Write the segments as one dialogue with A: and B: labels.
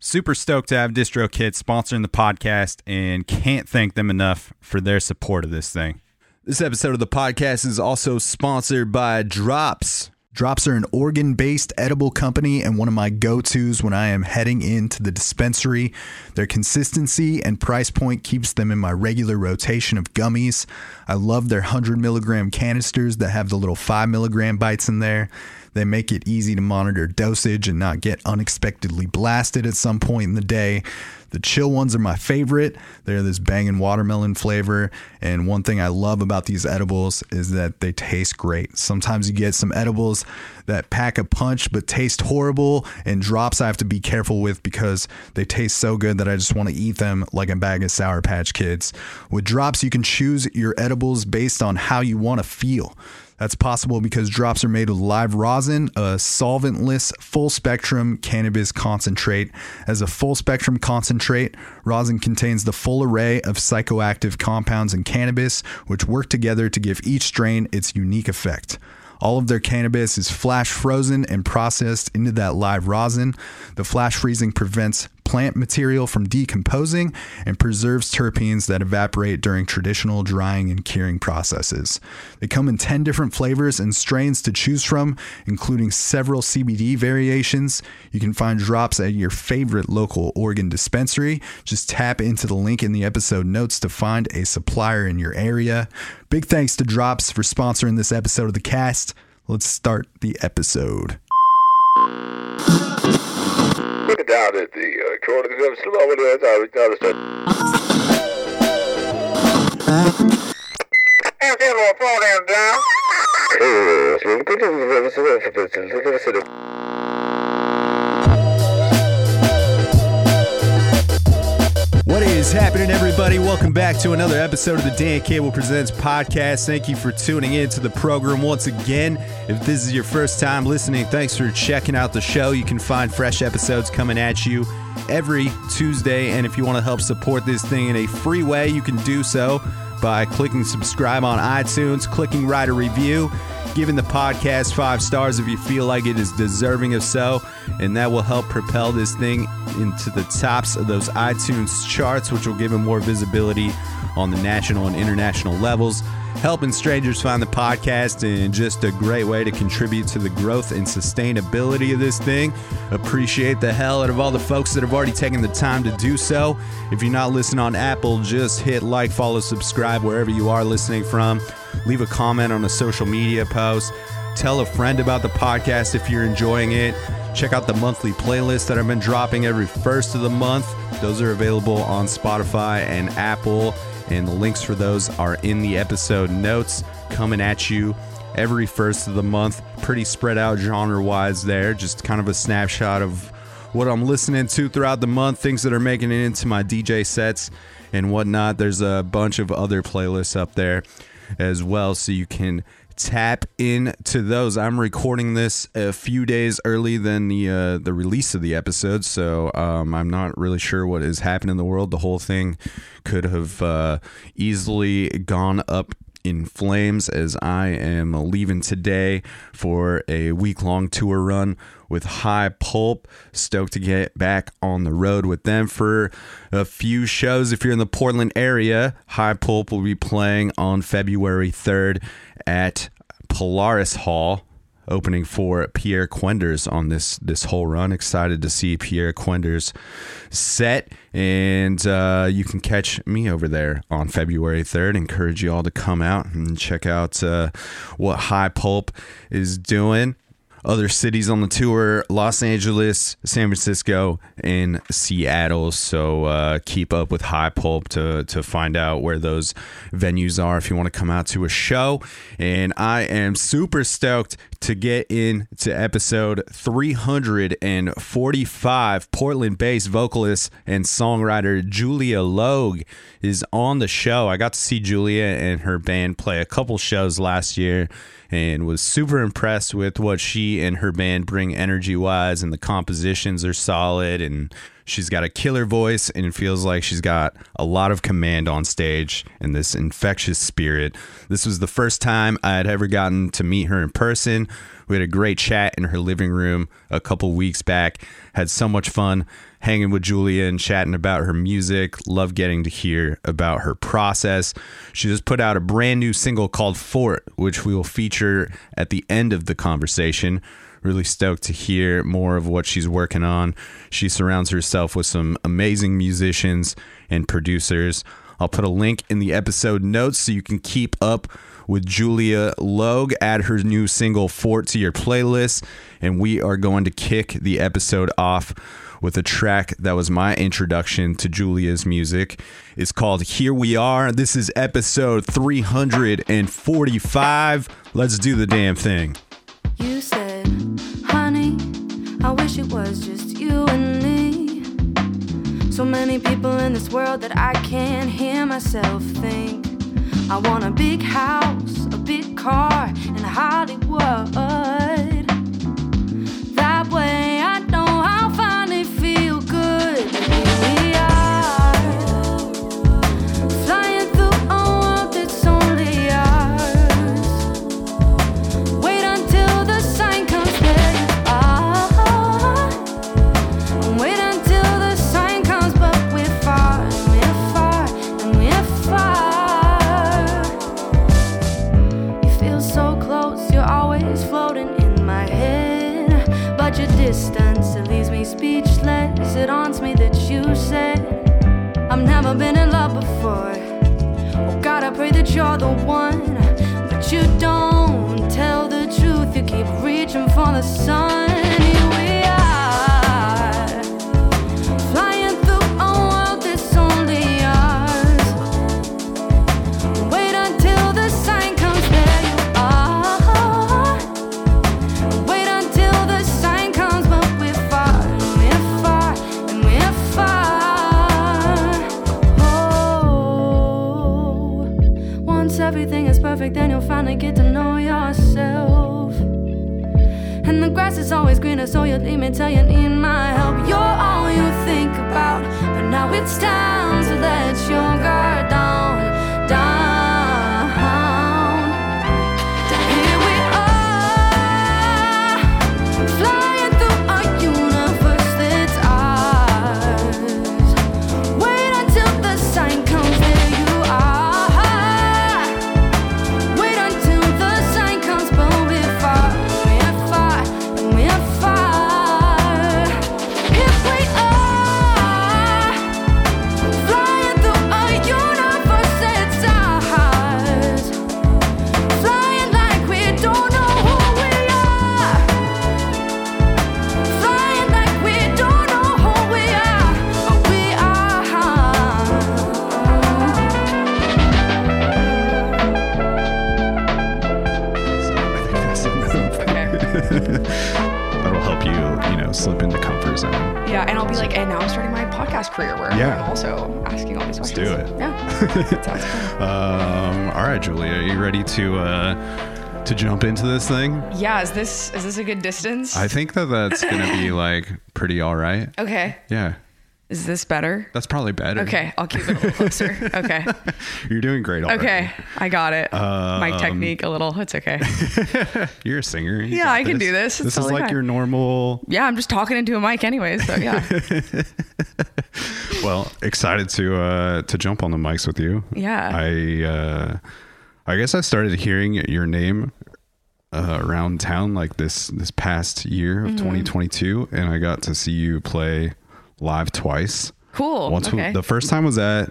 A: Super stoked to have DistroKid sponsoring the podcast and can't thank them enough for their support of this thing. This episode of the podcast is also sponsored by Drops. Drops are an Oregon based edible company and one of my go tos when I am heading into the dispensary. Their consistency and price point keeps them in my regular rotation of gummies. I love their 100 milligram canisters that have the little 5 milligram bites in there. They make it easy to monitor dosage and not get unexpectedly blasted at some point in the day. The chill ones are my favorite. They're this banging watermelon flavor. And one thing I love about these edibles is that they taste great. Sometimes you get some edibles that pack a punch but taste horrible, and drops I have to be careful with because they taste so good that I just want to eat them like a bag of Sour Patch Kids. With drops, you can choose your edibles based on how you want to feel. That's possible because drops are made with live rosin, a solventless full spectrum cannabis concentrate. As a full spectrum concentrate, rosin contains the full array of psychoactive compounds in cannabis, which work together to give each strain its unique effect. All of their cannabis is flash frozen and processed into that live rosin. The flash freezing prevents plant material from decomposing and preserves terpenes that evaporate during traditional drying and curing processes. They come in 10 different flavors and strains to choose from, including several CBD variations. You can find drops at your favorite local Oregon dispensary. Just tap into the link in the episode notes to find a supplier in your area. Big thanks to Drops for sponsoring this episode of the cast. Let's start the episode.
B: Down at the uh, corner of the slow it is. I was not
A: is happening, everybody? Welcome back to another episode of the Dan Cable Presents podcast. Thank you for tuning in to the program once again. If this is your first time listening, thanks for checking out the show. You can find fresh episodes coming at you every Tuesday. And if you want to help support this thing in a free way, you can do so by clicking subscribe on iTunes, clicking write a review, giving the podcast five stars if you feel like it is deserving of so. And that will help propel this thing into the tops of those iTunes charts, which will give it more visibility on the national and international levels. Helping strangers find the podcast and just a great way to contribute to the growth and sustainability of this thing. Appreciate the hell out of all the folks that have already taken the time to do so. If you're not listening on Apple, just hit like, follow, subscribe wherever you are listening from. Leave a comment on a social media post. Tell a friend about the podcast if you're enjoying it. Check out the monthly playlist that I've been dropping every first of the month. Those are available on Spotify and Apple, and the links for those are in the episode notes coming at you every first of the month. Pretty spread out genre wise there, just kind of a snapshot of what I'm listening to throughout the month, things that are making it into my DJ sets and whatnot. There's a bunch of other playlists up there as well, so you can tap into those. I'm recording this a few days early than the uh, the release of the episode, so um, I'm not really sure what is happening in the world. The whole thing could have uh, easily gone up in flames as I am leaving today for a week long tour run with High Pulp. Stoked to get back on the road with them for a few shows. If you're in the Portland area, High Pulp will be playing on February 3rd at Polaris Hall opening for Pierre Kwenders on this this whole run. Excited to see Pierre Kwenders set, and uh, you can catch me over there on February third. Encourage you all to come out and check out uh, what High Pulp is doing other cities on the tour Los Angeles, San Francisco, and Seattle. So uh, keep up with High Pulp to, to find out where those venues are if you want to come out to a show. And I am super stoked to get into episode 345. Portland based vocalist and songwriter Julia Logue is on the show. I got to see Julia and her band play a couple shows last year and was super impressed with what she and her band bring energy wise and the compositions are solid and she's got a killer voice and it feels like she's got a lot of command on stage and this infectious spirit. This was the first time I had ever gotten to meet her in person. We had a great chat in her living room a couple weeks back. Had so much fun hanging with Julia and chatting about her music. Love getting to hear about her process. She just put out a brand new single called Fort, which we will feature at the end of the conversation. Really stoked to hear more of what she's working on. She surrounds herself with some amazing musicians and producers. I'll put a link in the episode notes so you can keep up with Julia Logue. Add her new single Fort to your playlist. And we are going to kick the episode off with a track that was my introduction to Julia's music. It's called Here We Are. This is episode 345. Let's do the damn thing.
C: You said, honey, I wish it was just you and me. So many people in this world that I can't hear myself think. I want a big house, a big car in Hollywood. That way
A: into this thing?
D: Yeah, is this is this a good distance?
A: I think that that's gonna be like pretty all right.
D: okay.
A: Yeah,
D: Is this better?
A: that's probably better.
D: Okay, I'll keep it a little closer. Okay.
A: you're doing great. Already.
D: Okay. I got it. My
A: Um,
D: technique a little. It's okay.
A: you're a singer. You
D: Yeah, I can do this. It's
A: This is like
D: fine.
A: your normal.
D: Yeah, I'm just talking into a mic anyway, so yeah.
A: Well, excited to uh to jump on the mics with you.
D: Yeah.
A: I uh I guess I started hearing your name uh, around town like this this past year
D: Mm-hmm.
A: of 2022, and I got to see you play live twice.
D: Cool.
A: Once we- the first time was at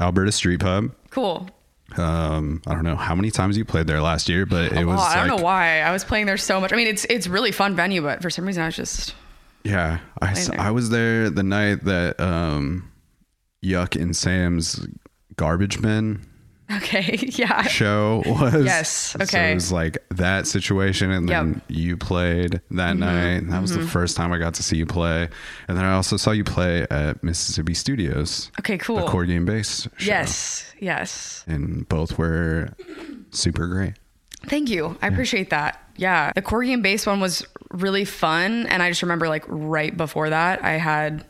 A: Alberta Street Pub.
D: cool.
A: Um, I don't know how many times you played there last year, but it
D: A
A: was.
D: I don't know why. I was playing there so much. I mean, it's it's really fun venue, but for some reason I was just
A: yeah, I. I was there the night that um, Yuck and Sam's Garbage Men
D: okay. Yeah.
A: show was.
D: Yes,
A: So
D: okay.
A: it was like that situation, and then
D: Yep. Mm-hmm.
A: you played that night. And that was the first time I got to see you play, and then I also saw you play at Mississippi Studios,
D: Okay. Cool.
A: the Korgy and Bass.
D: Yes. Yes.
A: and both were super great.
D: Thank you. I appreciate that. Yeah. The Korgy and Bass one was really fun. And I just remember like right before that, I had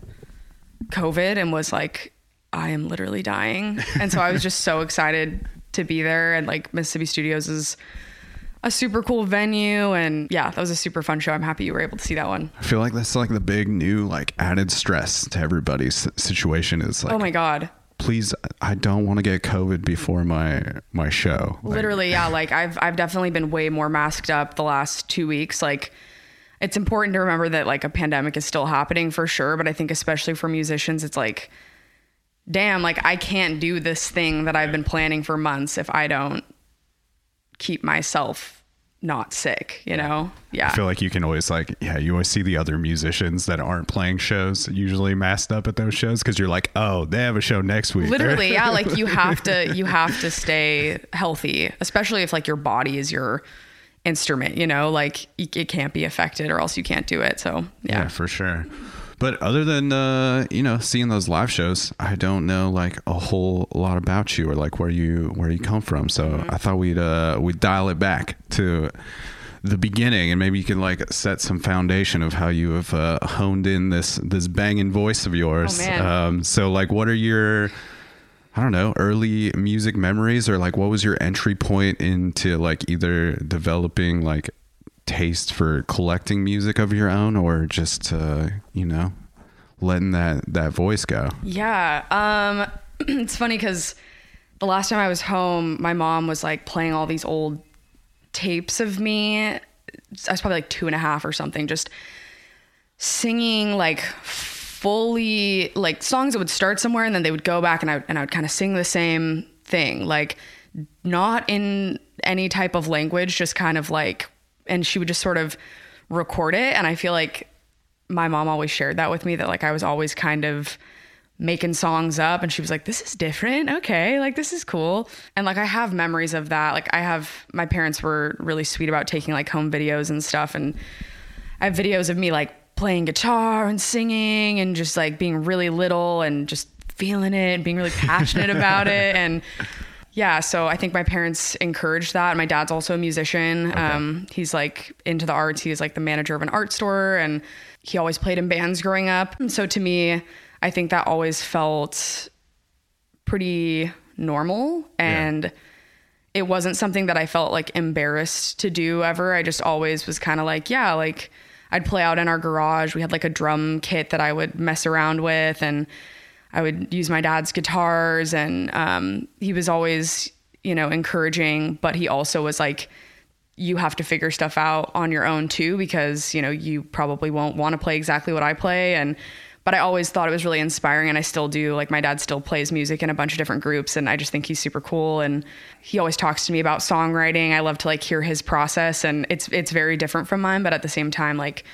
D: COVID and was like, I am literally dying. And so I was just so excited to be there. And like Mississippi Studios is a super cool venue. And yeah, that was a super fun show. I'm happy you were able to see that one.
A: I feel like that's like the big new like added stress to everybody's situation is like
D: oh my God.
A: please I don't want to get COVID before my my show. Like,
D: Literally, yeah. Like I've I've definitely been way more masked up the last two weeks. Like it's important to remember that like a pandemic is still happening for sure, but I think especially for musicians, it's like, damn, like I can't do this thing that I've been planning for months if I don't keep myself not sick, you know? Yeah.
A: I feel like you can always like yeah, you always see the other musicians that aren't playing shows usually masked up at those shows because you're like, oh, they have a show next week.
D: literally yeah like you have to you have to stay healthy especially if like your body is your instrument you know like it can't be affected or else you can't do it so
A: yeah,
D: yeah,
A: for sure. But other than uh, you know seeing those live shows, I don't know like a whole lot about you or like where you where you come from. So
D: Mm-hmm.
A: I thought we'd uh, we'd dial it back to the beginning and maybe you can like set some foundation of how you have uh, honed in this this banging voice of yours.
D: Oh.
A: Um, so like, what are your I don't know, early music memories or like what was your entry point into like either developing like taste for collecting music of your own or just uh, you know, letting that that voice go?
D: yeah um it's funny because the last time i was home my mom was like playing all these old tapes of me i was probably like two and a half or something just singing like fully like songs that would start somewhere and then they would go back and I and I would kind of sing the same thing like not in any type of language just kind of like and she would just sort of record it. And I feel like my mom always shared that with me that like I was always kind of making songs up. And she was like this is different. Okay. Like this is cool. And like I have memories of that. Like I have my parents were really sweet about taking like home videos and stuff. And I have videos of me like playing guitar and singing and just like being really little and just feeling it and being really passionate about it. And yeah so i think my parents encouraged that. My dad's also a musician. Um, he's like into the arts. He's like the manager of an art store and he always played in bands growing up. And so to me i think that always felt pretty normal and it wasn't something that I felt like embarrassed to do ever. I just always was kind of like, yeah, like I'd play out in our garage. We had like a drum kit that I would mess around with and I would use my dad's guitars and um, he was always, you know, encouraging, but he also was like, you have to figure stuff out on your own too because, you know, you probably won't want to play exactly what I play and but I always thought it was really inspiring and I still do. Like my dad still plays music in a bunch of different groups and I just think he's super cool and he always talks to me about songwriting. I love to like hear his process and it's it's very different from mine, but at the same time like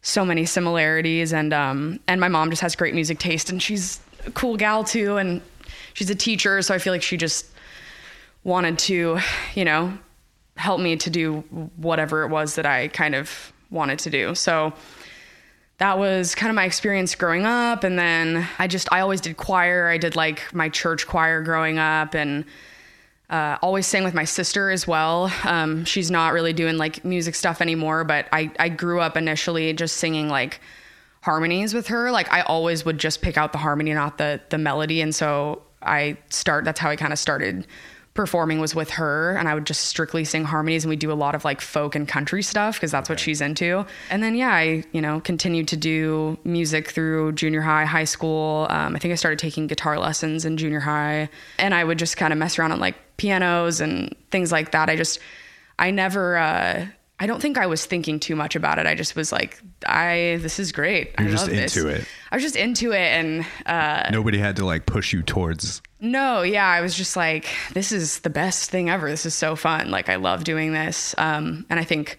D: so many similarities and um and my mom just has great music taste and she's cool gal too and she's a teacher so I feel like she just wanted to, you know, help me to do whatever it was that I kind of wanted to do. So that was kind of my experience growing up and then i just i always did choir i did like my church choir growing up and Uh, always sang with my sister as well. Um, she's not really doing like music stuff anymore, but I, I grew up initially just singing like harmonies with her. Like I always would just pick out the harmony, not the the melody. And so I start. That's how I kind of started performing was with her and I would just strictly sing harmonies and we do a lot of like folk and country stuff because that's what she's into. And then yeah, I, you know, continued to do music through junior high, high school. Um, I think I started taking guitar lessons in junior high and I would just kind of mess around on like pianos and things like that. I just I never uh I don't think I was thinking too much about it. I just was like, I this is great. I
A: You're just
D: love this.
A: into it.
D: I was just into it and uh
A: Nobody had to like push you towards.
D: no, yeah, I was just like, this is the best thing ever. This is so fun. Like, I love doing this. Um, and I think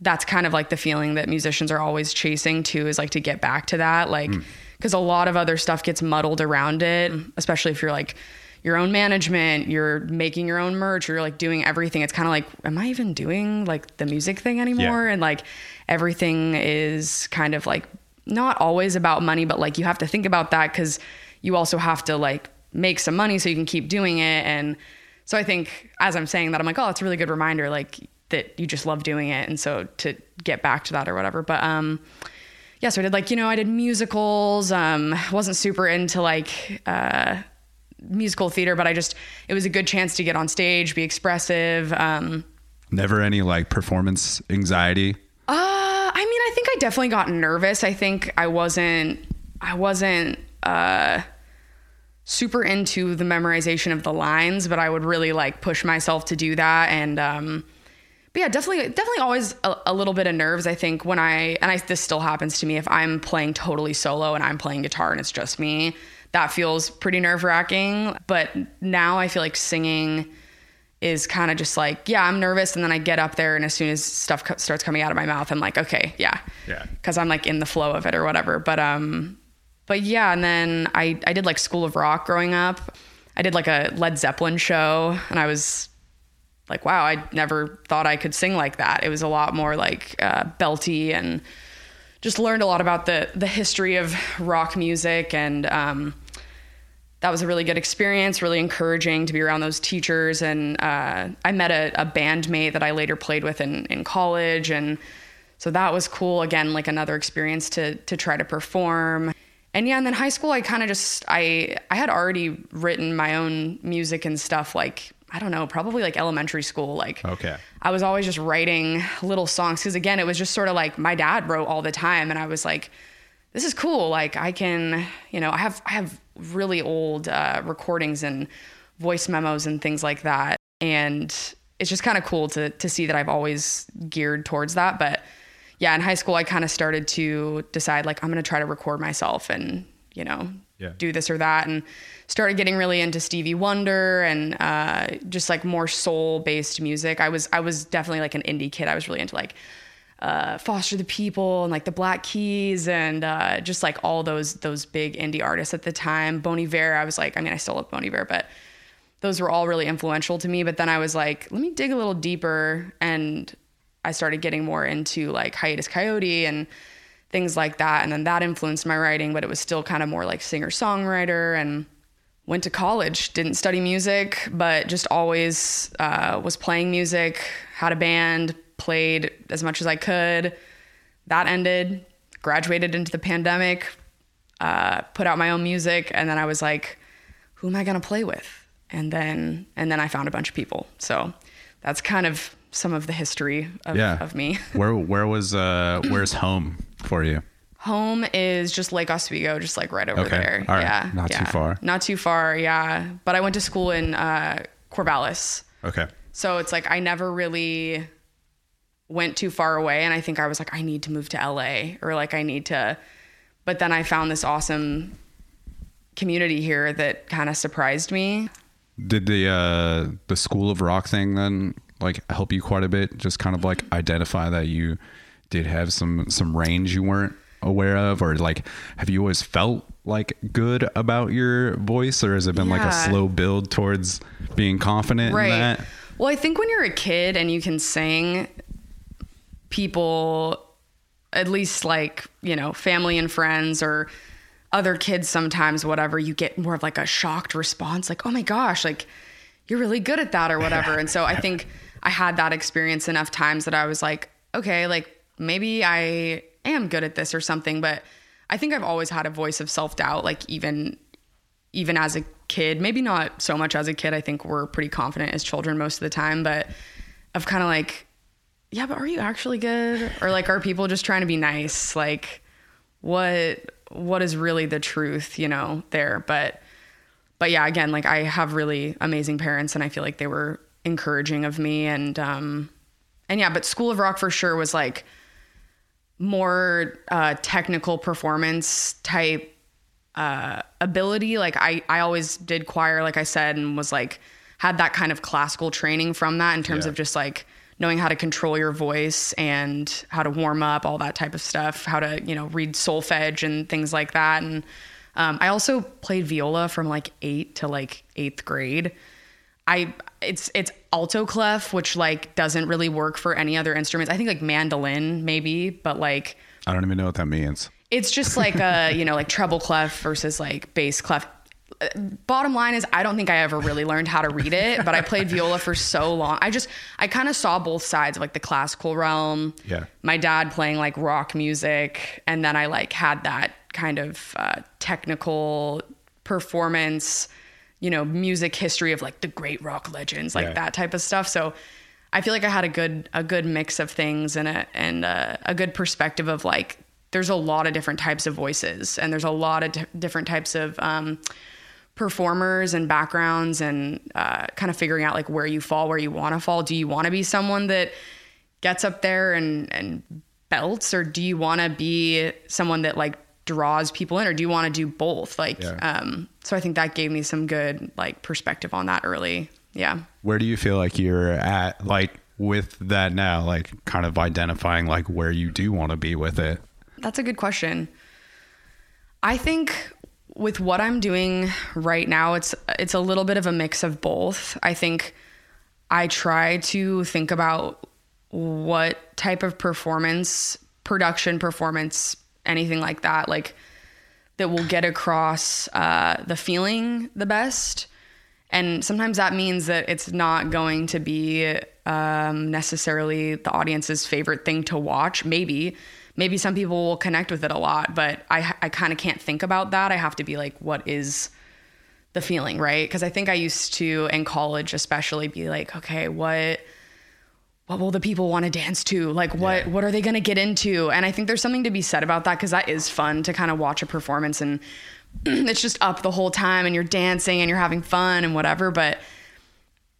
D: that's kind of like the feeling that musicians are always chasing too, is like to get back to that. Like, because a lot of other stuff gets muddled around it, especially if you're like your own management, you're making your own merch, you're like doing everything. It's kind of like, am I even doing like the music thing anymore?
A: Yeah.
D: And like everything is kind of like not always about money, but like you have to think about that because you also have to like make some money so you can keep doing it. And so I think as I'm saying that, I'm like, oh, it's a really good reminder, like that you just love doing it. And so to get back to that or whatever. But um yeah, so I did like, you know, I did musicals, um, wasn't super into like uh musical theater, but I just it was a good chance to get on stage, be expressive. Um
A: Never any like performance anxiety.
D: uh, I mean, I think I definitely got nervous. I think I wasn't, I wasn't, uh, super into the memorization of the lines, but I would really like push myself to do that. And, um, but yeah, definitely, definitely always a, a little bit of nerves. I think when I, and I, this still happens to me if I'm playing totally solo and I'm playing guitar and it's just me, that feels pretty nerve wracking. But now I feel like singing, is kind of just like, yeah, I'm nervous. And then I get up there, and as soon as stuff co- starts coming out of my mouth, I'm like, okay, yeah.
A: Yeah.
D: Cause I'm like in the flow of it or whatever. But, um, but yeah. And then I, I did like School of Rock growing up. I did like a Led Zeppelin show, and I was like, wow, I never thought I could sing like that. It was a lot more like uh, belty and just learned a lot about the the history of rock music and um, that was a really good experience, really encouraging to be around those teachers. And uh, I met a, a bandmate that I later played with in, in college. And so that was cool. Again, like another experience to, to try to perform. And yeah, and then high school, I kind of just, I, I had already written my own music and stuff like, I don't know, probably like elementary school. Like,
A: Okay.
D: I was always just writing little songs. Cause again, it was just sort of like my dad wrote all the time. And I was like, this is cool. Like I can, you know, I have I have really old uh, recordings and voice memos and things like that, and it's just kind of cool to to see that I've always geared towards that. But yeah, in high school, I kind of started to decide like I'm gonna try to record myself and you know
A: Yeah.
D: do this or that, and started getting really into Stevie Wonder and uh, just like more soul based music. I was I was definitely like an indie kid. I was really into like uh, Foster the People and like the Black Keys and uh, just like all those those big indie artists at the time. Bon Iver, I was like, I mean, I still love Bon Iver, but those were all really influential to me. But then I was like, let me dig a little deeper, and I started getting more into like Hiatus Kaiyote and things like that. And then that influenced my writing, but it was still kind of more like singer songwriter and went to college didn't study music but just always uh, was playing music had a band played as much as i could that ended graduated into the pandemic uh, put out my own music and then i was like who am i going to play with and then and then i found a bunch of people so that's kind of some of the history of,
A: Yeah.
D: of me
A: Where where was uh where's home for you?
D: Home is just Lake Oswego, just like right over
A: Okay.
D: there.
A: All right.
D: Yeah.
A: Not too far.
D: Not too far, yeah. But I went to school in uh, Corvallis.
A: Okay.
D: So it's like I never really went too far away. And I think I was like, I need to move to LA or like I need to. But then I found this awesome community here that kind of surprised me.
A: Did the uh the School of Rock thing then like help you quite a bit? Just kind of like identify that you did have some some range you weren't aware of, or like have you always felt like good about your voice, or has it been like a slow build towards being confident in that?
D: Well, I think when you're a kid and you can sing, people, at least like, you know, family and friends or other kids sometimes, whatever, you get more of like a shocked response, like, oh my gosh, like you're really good at that or whatever. and so I think I had that experience enough times that I was like, okay, like maybe I am good at this or something. But I think I've always had a voice of self doubt, like even even as a kid, maybe not so much as a kid. I think we're pretty confident as children most of the time, but of kind of like, yeah, but are you actually good? Or like, are people just trying to be nice? Like, what what is really the truth, you know, there? But but yeah, again, like I have really amazing parents, and I feel like they were encouraging of me, and um, and yeah, but School of Rock for sure was like more uh, technical performance type uh, ability. Like I, I always did choir, like I said, and was like had that kind of classical training from that in terms
A: Yeah.
D: of just like knowing how to control your voice and how to warm up, all that type of stuff, how to you know read solfege and things like that. And um, I also played viola from like eight to like eighth grade. I it's it's alto clef, which like doesn't really work for any other instruments. I think like mandolin maybe, but like
A: I don't even know what that means.
D: it's just like a you know like treble clef versus like bass clef. Uh, Bottom line is, I don't think I ever really learned how to read it, but I played viola for so long. I just I kind of saw both sides of like the classical realm.
A: Yeah.
D: My dad playing like rock music, and then I like had that kind of uh, technical performance, you know, music history of like the great rock legends, like
A: Yeah.
D: that type of stuff. So I feel like I had a good a good mix of things and a and a, a good perspective of like there's a lot of different types of voices and there's a lot of di- different types of um, performers and backgrounds and uh, kind of figuring out like where you fall, where you want to fall. Do you want to be someone that gets up there and and belts, or do you want to be someone that like draws people in, or do you want to do both? Like,
A: Yeah.
D: um, so I think that gave me some good like perspective on that early. Yeah.
A: Where do you feel like you're at, like with that now, like kind of identifying like where you do want to be with it?
D: That's a good question. I think with what I'm doing right now, it's it's a little bit of a mix of both. I think I try to think about what type of performance, production performance, anything like that, like that will get across uh, the feeling the best. And sometimes that means that it's not going to be um, necessarily the audience's favorite thing to watch. Maybe, maybe some people will connect with it a lot, but I, I kind of can't think about that. I have to be like, what is the feeling, right? Because I think I used to in college, especially, be like, okay, what what will the people want to dance to? Like what what are they going to get into? And I think there's something to be said about that cuz that is fun to kind of watch a performance and it's just up the whole time and you're dancing and you're having fun and whatever, but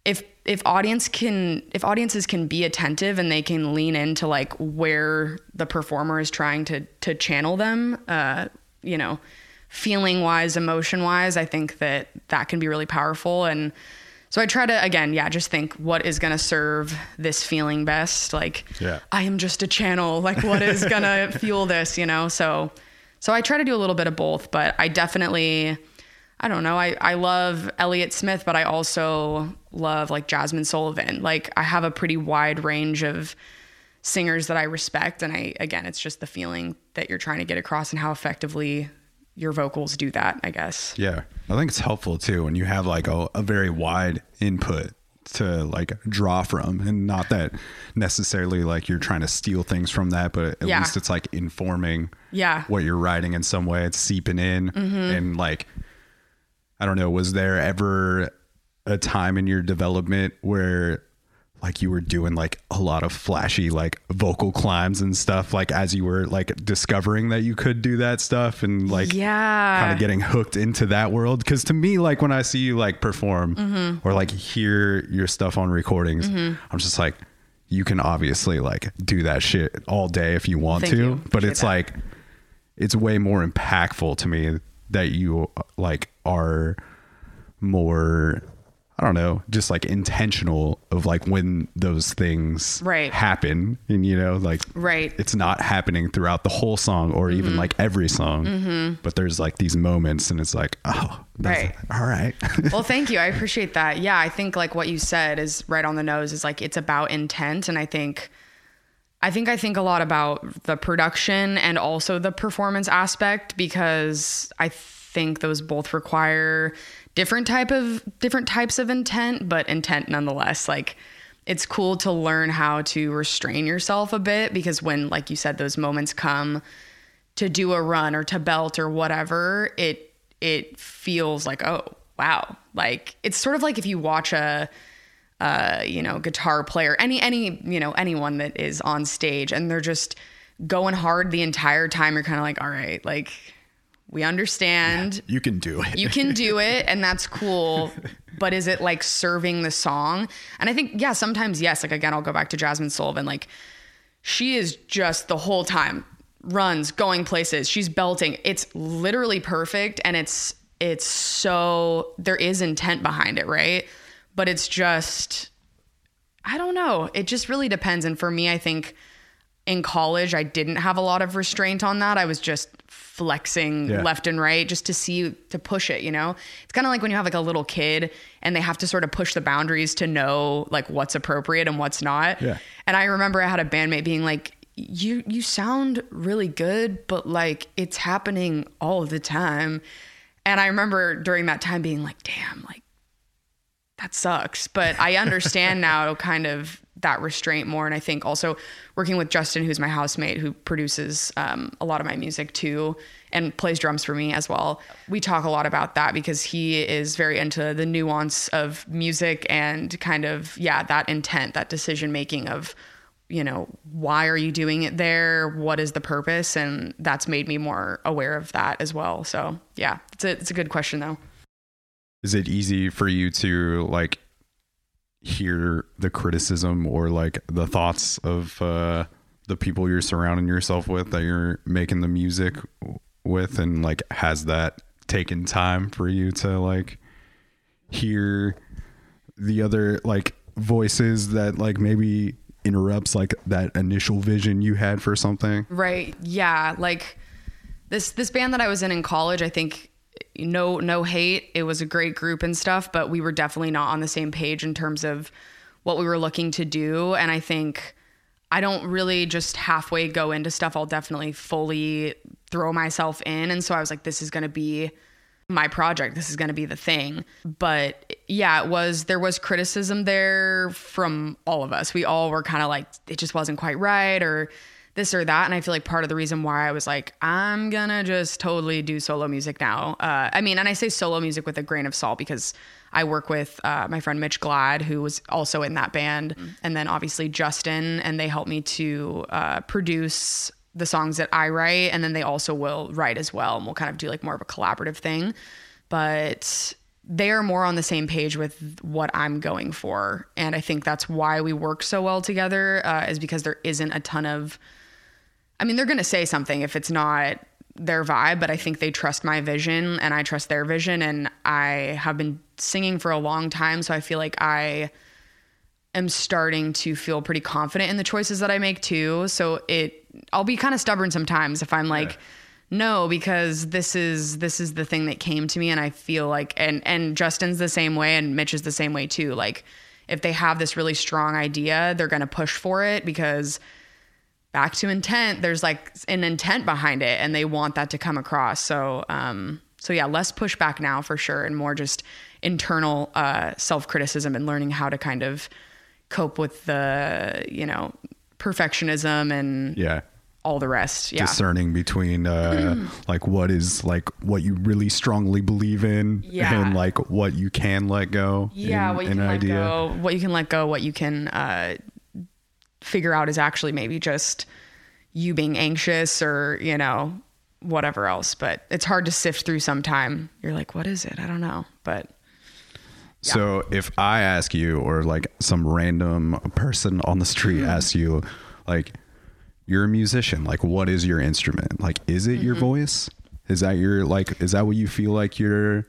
D: if if audience can if audiences can be attentive and they can lean into like where the performer is trying to to channel them uh you know feeling wise emotion wise i think that that can be really powerful. And so i try to again yeah just think what is going to serve this feeling best. Like
A: Yeah.
D: i am just a channel. Like what is going to fuel this you know? So so i try to do a little bit of both but i definitely I don't know. I, I love Elliott Smith, but I also love like Jazmine Sullivan. Like I have a pretty wide range of singers that I respect. And I, again, it's just the feeling that you're trying to get across and how effectively your vocals do that, I guess.
A: Yeah. I think it's helpful too when you have like a, a very wide input to like draw from and not that necessarily like you're trying to steal things from that but at
D: Yeah.
A: least it's like informing
D: Yeah.
A: what you're writing in some way it's seeping in mm-hmm. and like i don't know was there ever a time in your development where like you were doing like a lot of flashy like vocal climbs and stuff like as you were like discovering that you could do that stuff and like
D: Yeah.
A: kind of getting hooked into that world because to me like when i see you like perform
D: Mm-hmm.
A: or like hear your stuff on recordings i'm just like you can obviously like do that shit all day if you want
D: Thank
A: to
D: you.
A: but it's
D: that.
A: like it's way more impactful to me that you like are more I don't know, just like intentional of like when those things
D: Right.
A: happen and you know like
D: Right.
A: it's not happening throughout the whole song or even
D: Mm-hmm.
A: like every song but there's like these moments and it's like oh that's,
D: Right.
A: all right
D: well thank you i appreciate that yeah i think like what you said is right on the nose is like it's about intent and i think i think i think a lot about the production and also the performance aspect because i think those both require different type of different types of intent, but intent nonetheless. Like it's cool to learn how to restrain yourself a bit because when like you said those moments come to do a run or to belt or whatever, it it feels like, oh, wow. Like it's sort of like if you watch a uh, you know, guitar player, any any, you know, anyone that is on stage and they're just going hard the entire time, you're kind of like, all right, like we understand.
E: You can do it.
D: You can do it and that's cool. But is it like serving the song? And I think, yeah, sometimes yes. Like again, I'll go back to Jazmine Sullivan. Like she is just the whole time runs, going places. She's belting. It's literally perfect and it's it's so there is intent behind it, right? But it's just I don't know. It just really depends. And for me, I think in college, I didn't have a lot of restraint on that. I was just flexing
E: Yeah.
D: left and right just to see, to push it, you know? It's kind of like when you have like a little kid and they have to sort of push the boundaries to know like what's appropriate and what's not.
E: Yeah.
D: And I remember I had a bandmate being like, you you sound really good, but like it's happening all the time. And I remember during that time being like, damn, like that sucks. But I understand now kind of that restraint more. And I think also working with Justin, who's my housemate, who produces um, a lot of my music too and plays drums for me as well. We talk a lot about that because he is very into the nuance of music and kind of, yeah, that intent, that decision making of, you know, why are you doing it there? What is the purpose? And that's made me more aware of that as well. So yeah, it's a, it's a good question though.
A: Is it easy for you to like hear the criticism or like the thoughts of uh, the people you're surrounding yourself with that you're making the music with, and like has that taken time for you to like hear the other like voices that like maybe interrupts like that initial vision you had for something?
D: Right. Yeah. Like this this band that I was in in college, I think no no hate. It was a great group and stuff, but we were definitely not on the same page in terms of what we were looking to do. And I think I don't really just halfway go into stuff. I'll definitely fully throw myself in. And so I was like, this is gonna be my project. This is going to be the thing. But yeah, it was, there was criticism there from all of us. We all were kind of like, it just wasn't quite right or this or that. And I feel like part of the reason why I was like, I'm to just totally do solo music now. Uh, I mean, and I say solo music with a grain of salt because I work with uh, my friend Mitch Glad, who was also in that band. And then obviously Justin, and they helped me to uh, produce the songs that I write, and then they also will write as well, and we'll kind of do like more of a collaborative thing. But they are more on the same page with what I'm going for, and I think that's why we work so well together. Uh, is because there isn't a ton of. I mean, they're going to say something if it's not their vibe, but I think they trust my vision and I trust their vision. And I have been singing for a long time, so I feel like I am starting to feel pretty confident in the choices that I make too. So it I'll be kind of stubborn sometimes if I'm like no because this is this is the thing that came to me and I feel like and and Justin's the same way and Mitch is the same way too. Like if they have this really strong idea, they're going to push for it because back to intent, there's like an intent behind it and they want that to come across. So um so yeah, less pushback now for sure and more just internal uh self-criticism and learning how to kind of cope with the, you know, perfectionism and
A: Yeah.
D: all the rest. Yeah.
A: discerning between uh like what is like what you really strongly believe in
D: Yeah.
A: and like what you can let go
D: yeah,
A: in,
D: what you can
A: an
D: let
A: idea
D: go, what you can let go, what you can uh, figure out is actually maybe just you being anxious or you know whatever else. But it's hard to sift through. Sometime you're like, what is it? I don't know. But
A: so if i ask you or like some random person on the street
D: Mm-hmm.
A: asks you like you're a musician like what is your instrument like is it your
D: Mm-hmm.
A: voice is that your like is that what you feel like your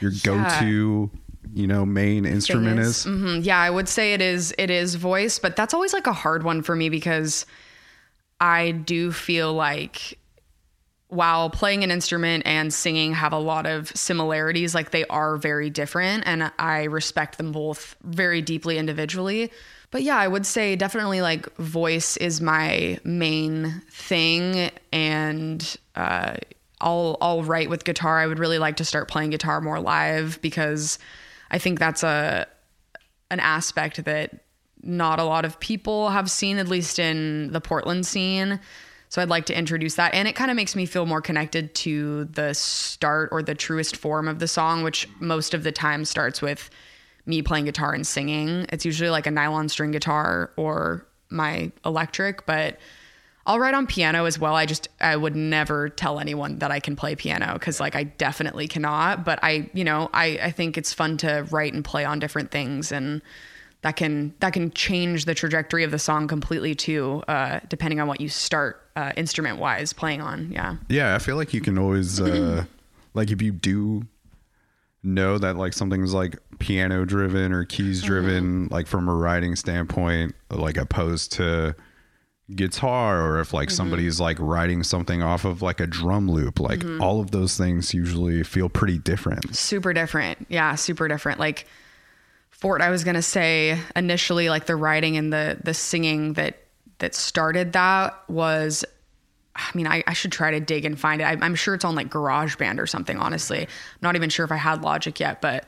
A: your go-to you know main instrument is,
D: Mhm. yeah, I would say it is. It is voice, but that's always like a hard one for me because I do feel like while playing an instrument and singing have a lot of similarities, like they are very different, and I respect them both very deeply individually. But yeah, I would say definitely like voice is my main thing, and uh, I'll I'll write with guitar. I would really like to start playing guitar more live because I think that's a an aspect that not a lot of people have seen, at least in the Portland scene. So I'd like to introduce that. And it kind of makes me feel more connected to the start or the truest form of the song, which most of the time starts with me playing guitar and singing. It's usually like a nylon string guitar or my electric, but I'll write on piano as well. I just I would never tell anyone that I can play piano because like I definitely cannot. But I you know I I think it's fun to write and play on different things and that can that can change the trajectory of the song completely too, uh, depending on what you start uh, instrument wise playing on. Yeah.
A: Yeah, I feel like you can always uh like if you do know that like something's like piano driven or keys driven like from a writing standpoint like opposed to guitar or if like mm-hmm. somebody's like writing something off of like a drum loop like mm-hmm. all of those things usually feel pretty different.
D: Super different. Yeah super different. Like fort i was gonna say initially like the writing and the the singing that that started that was i mean i, I should try to dig and find it. I, i'm sure it's on like GarageBand or something honestly. I'm not even sure if i had logic yet but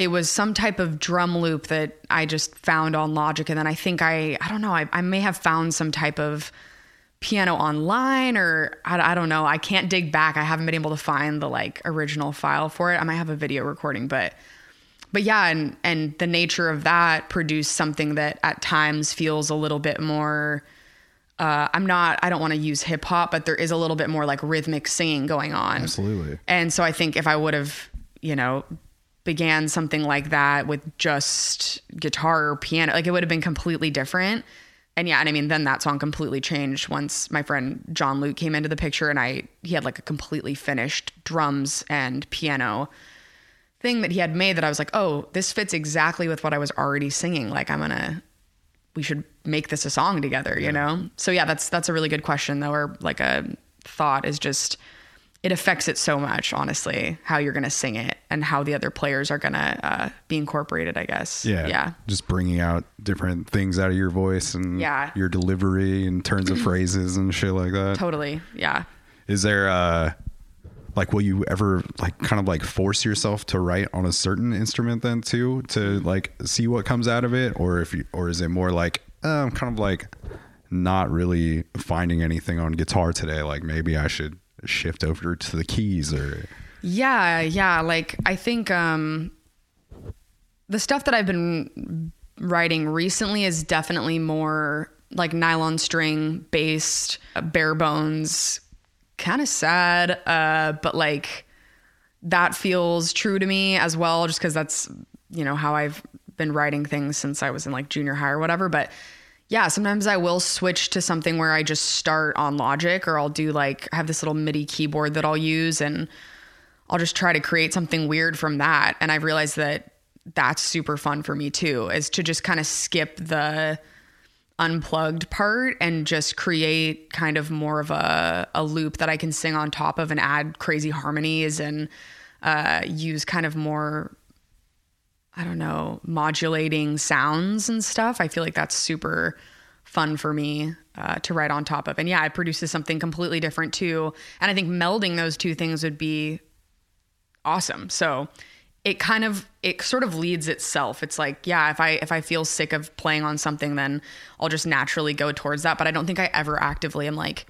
D: it was some type of drum loop that I just found on Logic. And then I think I, I don't know, I, I may have found some type of piano online or I, I don't know. I can't dig back. I haven't been able to find the like original file for it. I might have a video recording, but, but yeah. And, and the nature of that produced something that at times feels a little bit more, uh, I'm not, I don't want to use hip hop, but there is a little bit more like rhythmic singing going on.
A: Absolutely.
D: And so I think if I would have, you know, began something like that with just guitar or piano, like it would have been completely different. And yeah, and I mean, then that song completely changed once my friend John Luke came into the picture and I, he had like a completely finished drums and piano thing that he had made that I was like, oh, this fits exactly with what I was already singing. Like, I'm gonna, we should make this a song together, you know? So yeah, that's, that's a really good question though, or like a thought is just, it affects it so much, honestly, how you're going to sing it and how the other players are going to uh, be incorporated, I guess.
A: yeah
D: Yeah.
A: just bringing out different things out of your voice and
D: Yeah.
A: your delivery and turns of phrases and shit like that
D: Totally. Yeah.
A: Is there uh like will you ever like kind of like force yourself to write on a certain instrument then too to like see what comes out of it or if you or is it more like uh, I'm kind of like not really finding anything on guitar today like maybe I should shift over to the keys or
D: Yeah. Yeah. Like, I think um, the stuff that I've been writing recently is definitely more like nylon string based, uh, bare bones, kind of sad, uh, but like that feels true to me as well, just because that's, you know, how I've been writing things since I was in like junior high or whatever. But yeah, sometimes I will switch to something where I just start on Logic or I'll do like, I have this little MIDI keyboard that I'll use and I'll just try to create something weird from that. And I've realized that that's super fun for me too, is to just kind of skip the unplugged part and just create kind of more of a, a loop that I can sing on top of and add crazy harmonies and uh, use kind of more, I don't know, modulating sounds and stuff. I feel like that's super fun for me uh, to write on top of. And yeah, it produces something completely different too. And I think melding those two things would be awesome. So it kind of it sort of leads itself. It's like, yeah, if I if I feel sick of playing on something, then I'll just naturally go towards that. But I don't think I ever actively am like,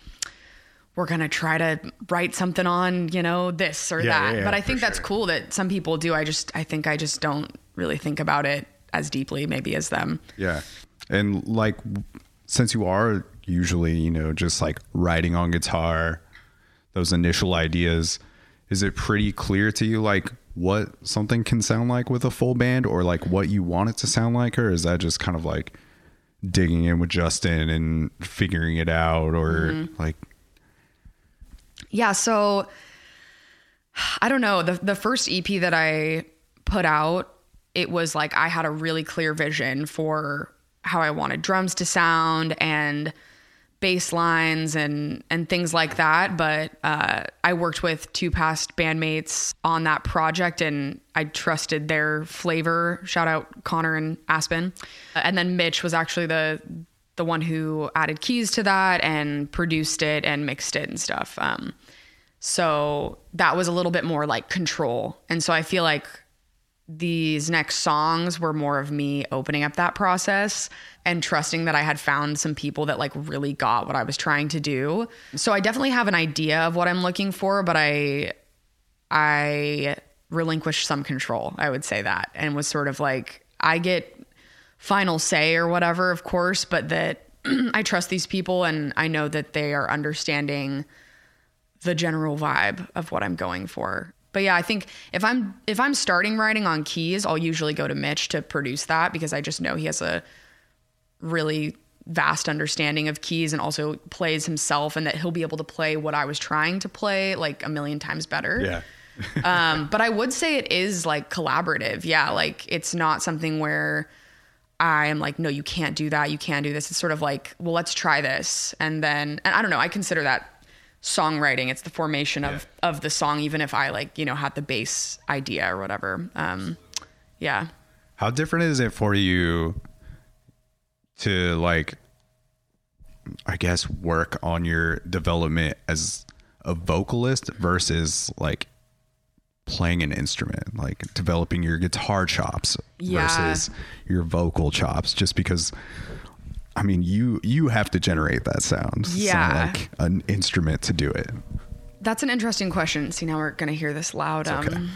D: we're gonna try to write something on, you know, this or
A: Yeah,
D: that.
A: yeah, yeah,
D: but I think that's
A: sure.
D: cool that some people do. I just I think I just don't really think about it as deeply maybe as them.
A: Yeah. And like since you are usually, you know, just like writing on guitar, those initial ideas, is it pretty clear to you like what something can sound like with a full band or like what you want it to sound like or is that just kind of like digging in with Justin and figuring it out or mm-hmm. like
D: Yeah, so I don't know. The the first EP that I put out, it was like I had a really clear vision for how I wanted drums to sound and bass lines and and things like that. But uh, I worked with two past bandmates on that project, and I trusted their flavor. Shout out Connor and Aspen, and then Mitch was actually the the one who added keys to that and produced it and mixed it and stuff. Um, So that was a little bit more like control. And so I feel like these next songs were more of me opening up that process and trusting that I had found some people that like really got what I was trying to do. So I definitely have an idea of what I'm looking for, but I I relinquished some control, I would say that, and was sort of like I get final say or whatever, of course, but that I trust these people and I know that they are understanding the general vibe of what I'm going for. But yeah, I think if I'm if I'm starting writing on keys, I'll usually go to Mitch to produce that because I just know he has a really vast understanding of keys and also plays himself and that he'll be able to play what I was trying to play like a million times better.
A: Yeah.
D: um, but I would say it is like collaborative. Yeah, like it's not something where I am like, no, you can't do that. You can't do this. It's sort of like, well, let's try this, and then, and I don't know. I consider that songwriting. It's the formation of of the song, even if I like, you know, had the bass idea or whatever. Um, yeah.
A: How different is it for you to like I guess work on your development as a vocalist versus like playing an instrument, like developing your guitar chops
D: Yeah.
A: versus your vocal chops just because I mean you you have to generate that sound.
D: Yeah.
A: like an instrument to do it.
D: That's an interesting question. See, now we're gonna hear this loud.
A: okay.
D: Um,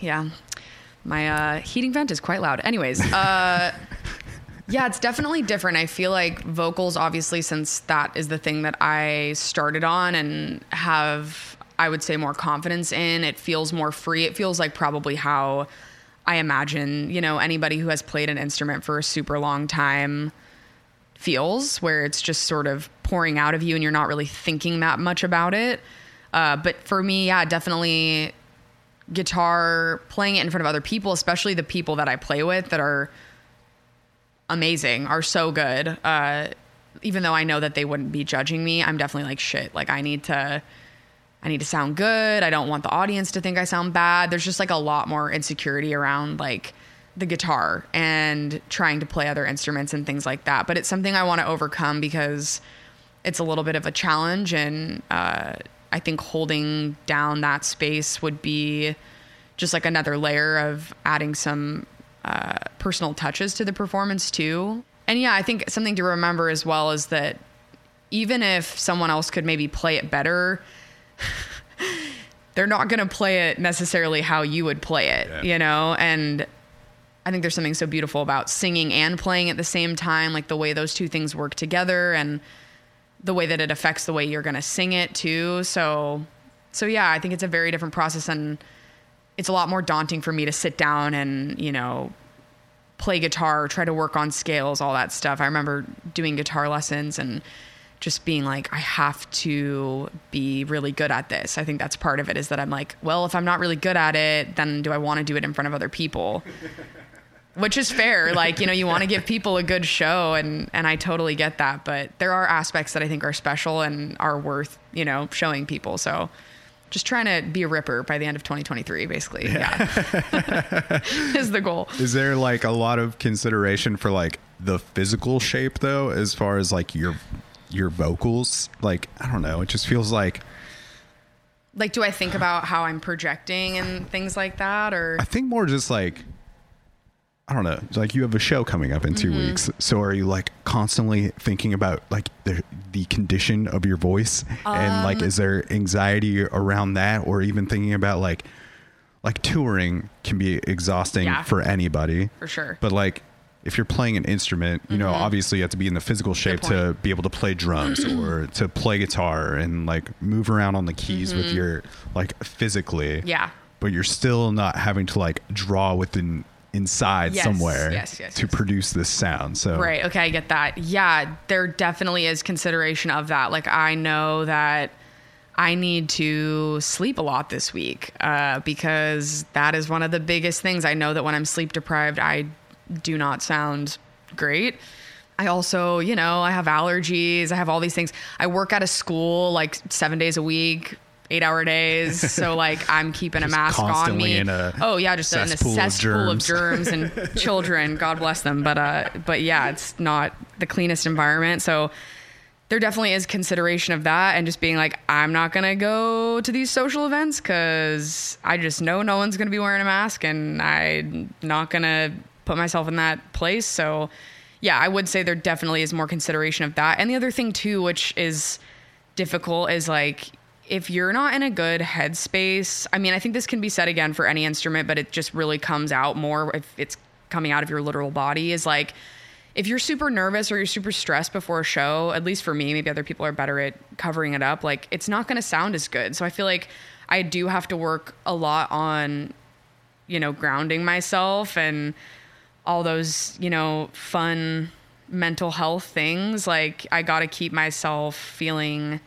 D: yeah, my uh, heating vent is quite loud. Anyways, uh, yeah, it's definitely different. I feel like vocals, obviously, since that is the thing that I started on and have, I would say, more confidence in. It feels more free. It feels like probably how I imagine, you know, anybody who has played an instrument for a super long time feels, where it's just sort of pouring out of you and you're not really thinking that much about it. Uh, but for me, yeah, definitely guitar, playing it in front of other people, especially the people that I play with that are amazing, are so good. Uh, even though I know that they wouldn't be judging me, I'm definitely like shit. Like I need to, I need to sound good. I don't want the audience to think I sound bad. There's just like a lot more insecurity around like the guitar and trying to play other instruments and things like that. But it's something I want to overcome because it's a little bit of a challenge and uh, I think holding down that space would be just like another layer of adding some uh, personal touches to the performance too. And yeah, I think something to remember as well is that even if someone else could maybe play it better, they're not going to play it necessarily how you would play it,
A: Yeah.
D: you know? And I think there's something so beautiful about singing and playing at the same time, like the way those two things work together and the way that it affects the way you're going to sing it too. So so yeah, I think it's a very different process and it's a lot more daunting for me to sit down and, you know, play guitar, try to work on scales, all that stuff. I remember doing guitar lessons and just being like, I have to be really good at this. I think that's part of it is that I'm like, well, if I'm not really good at it, then do I want to do it in front of other people? Which is fair. Like, you know, you want to give people a good show and and I totally get that, but there are aspects that I think are special and are worth, you know, showing people. So just trying to be a ripper by the end of 2023 basically. Yeah. is the goal.
A: Is there like a lot of consideration for like the physical shape though, as far as like your your vocals? Like I don't know. It just feels like
D: Like, do I think about how I'm projecting and things like that, or
A: I think more just like I don't know. Like you have a show coming up in 2
D: Mm-hmm.
A: weeks, so are you like constantly thinking about like the the condition of your voice and like
D: Um,
A: is there anxiety around that, or even thinking about like like touring can be exhausting
D: Yeah.
A: for anybody
D: for sure?
A: But like if you're playing an instrument, you know, obviously you have to be in the physical shape to
D: Mm-hmm.
A: be able to play drums or to play guitar and like move around on the keys with your like physically.
D: Mm-hmm. Yeah.
A: But you're still not having to like draw within inside
D: Yes,
A: somewhere
D: yes, yes,
A: to produce this sound. So
D: Right. Okay, I get that. Yeah, there definitely is consideration of that. Like I know that I need to sleep a lot this week uh, because that is one of the biggest things. I know that when I'm sleep deprived, I do not sound great. I also, you know, I have allergies. I have all these things. I work at a school like seven days a week, eight hour days. So like I'm keeping a mask on me. oh yeah, just in a
A: cesspool of
D: cesspool of
A: germs.
D: germs and children. God bless them. But uh, but yeah, it's not the cleanest environment. So there definitely is consideration of that and just being like, I'm not going to go to these social events because I just know no one's going to be wearing a mask and I'm not going to put myself in that place. So, yeah, I would say there definitely is more consideration of that. And the other thing, too, which is difficult, is like, if you're not in a good headspace, I mean, I think this can be said again for any instrument, but it just really comes out more if it's coming out of your literal body, is like, if you're super nervous or you're super stressed before a show, at least for me, maybe other people are better at covering it up, like it's not going to sound as good. So I feel like I do have to work a lot on, you know, grounding myself and all those, you know, fun mental health things. Like I got to keep myself feeling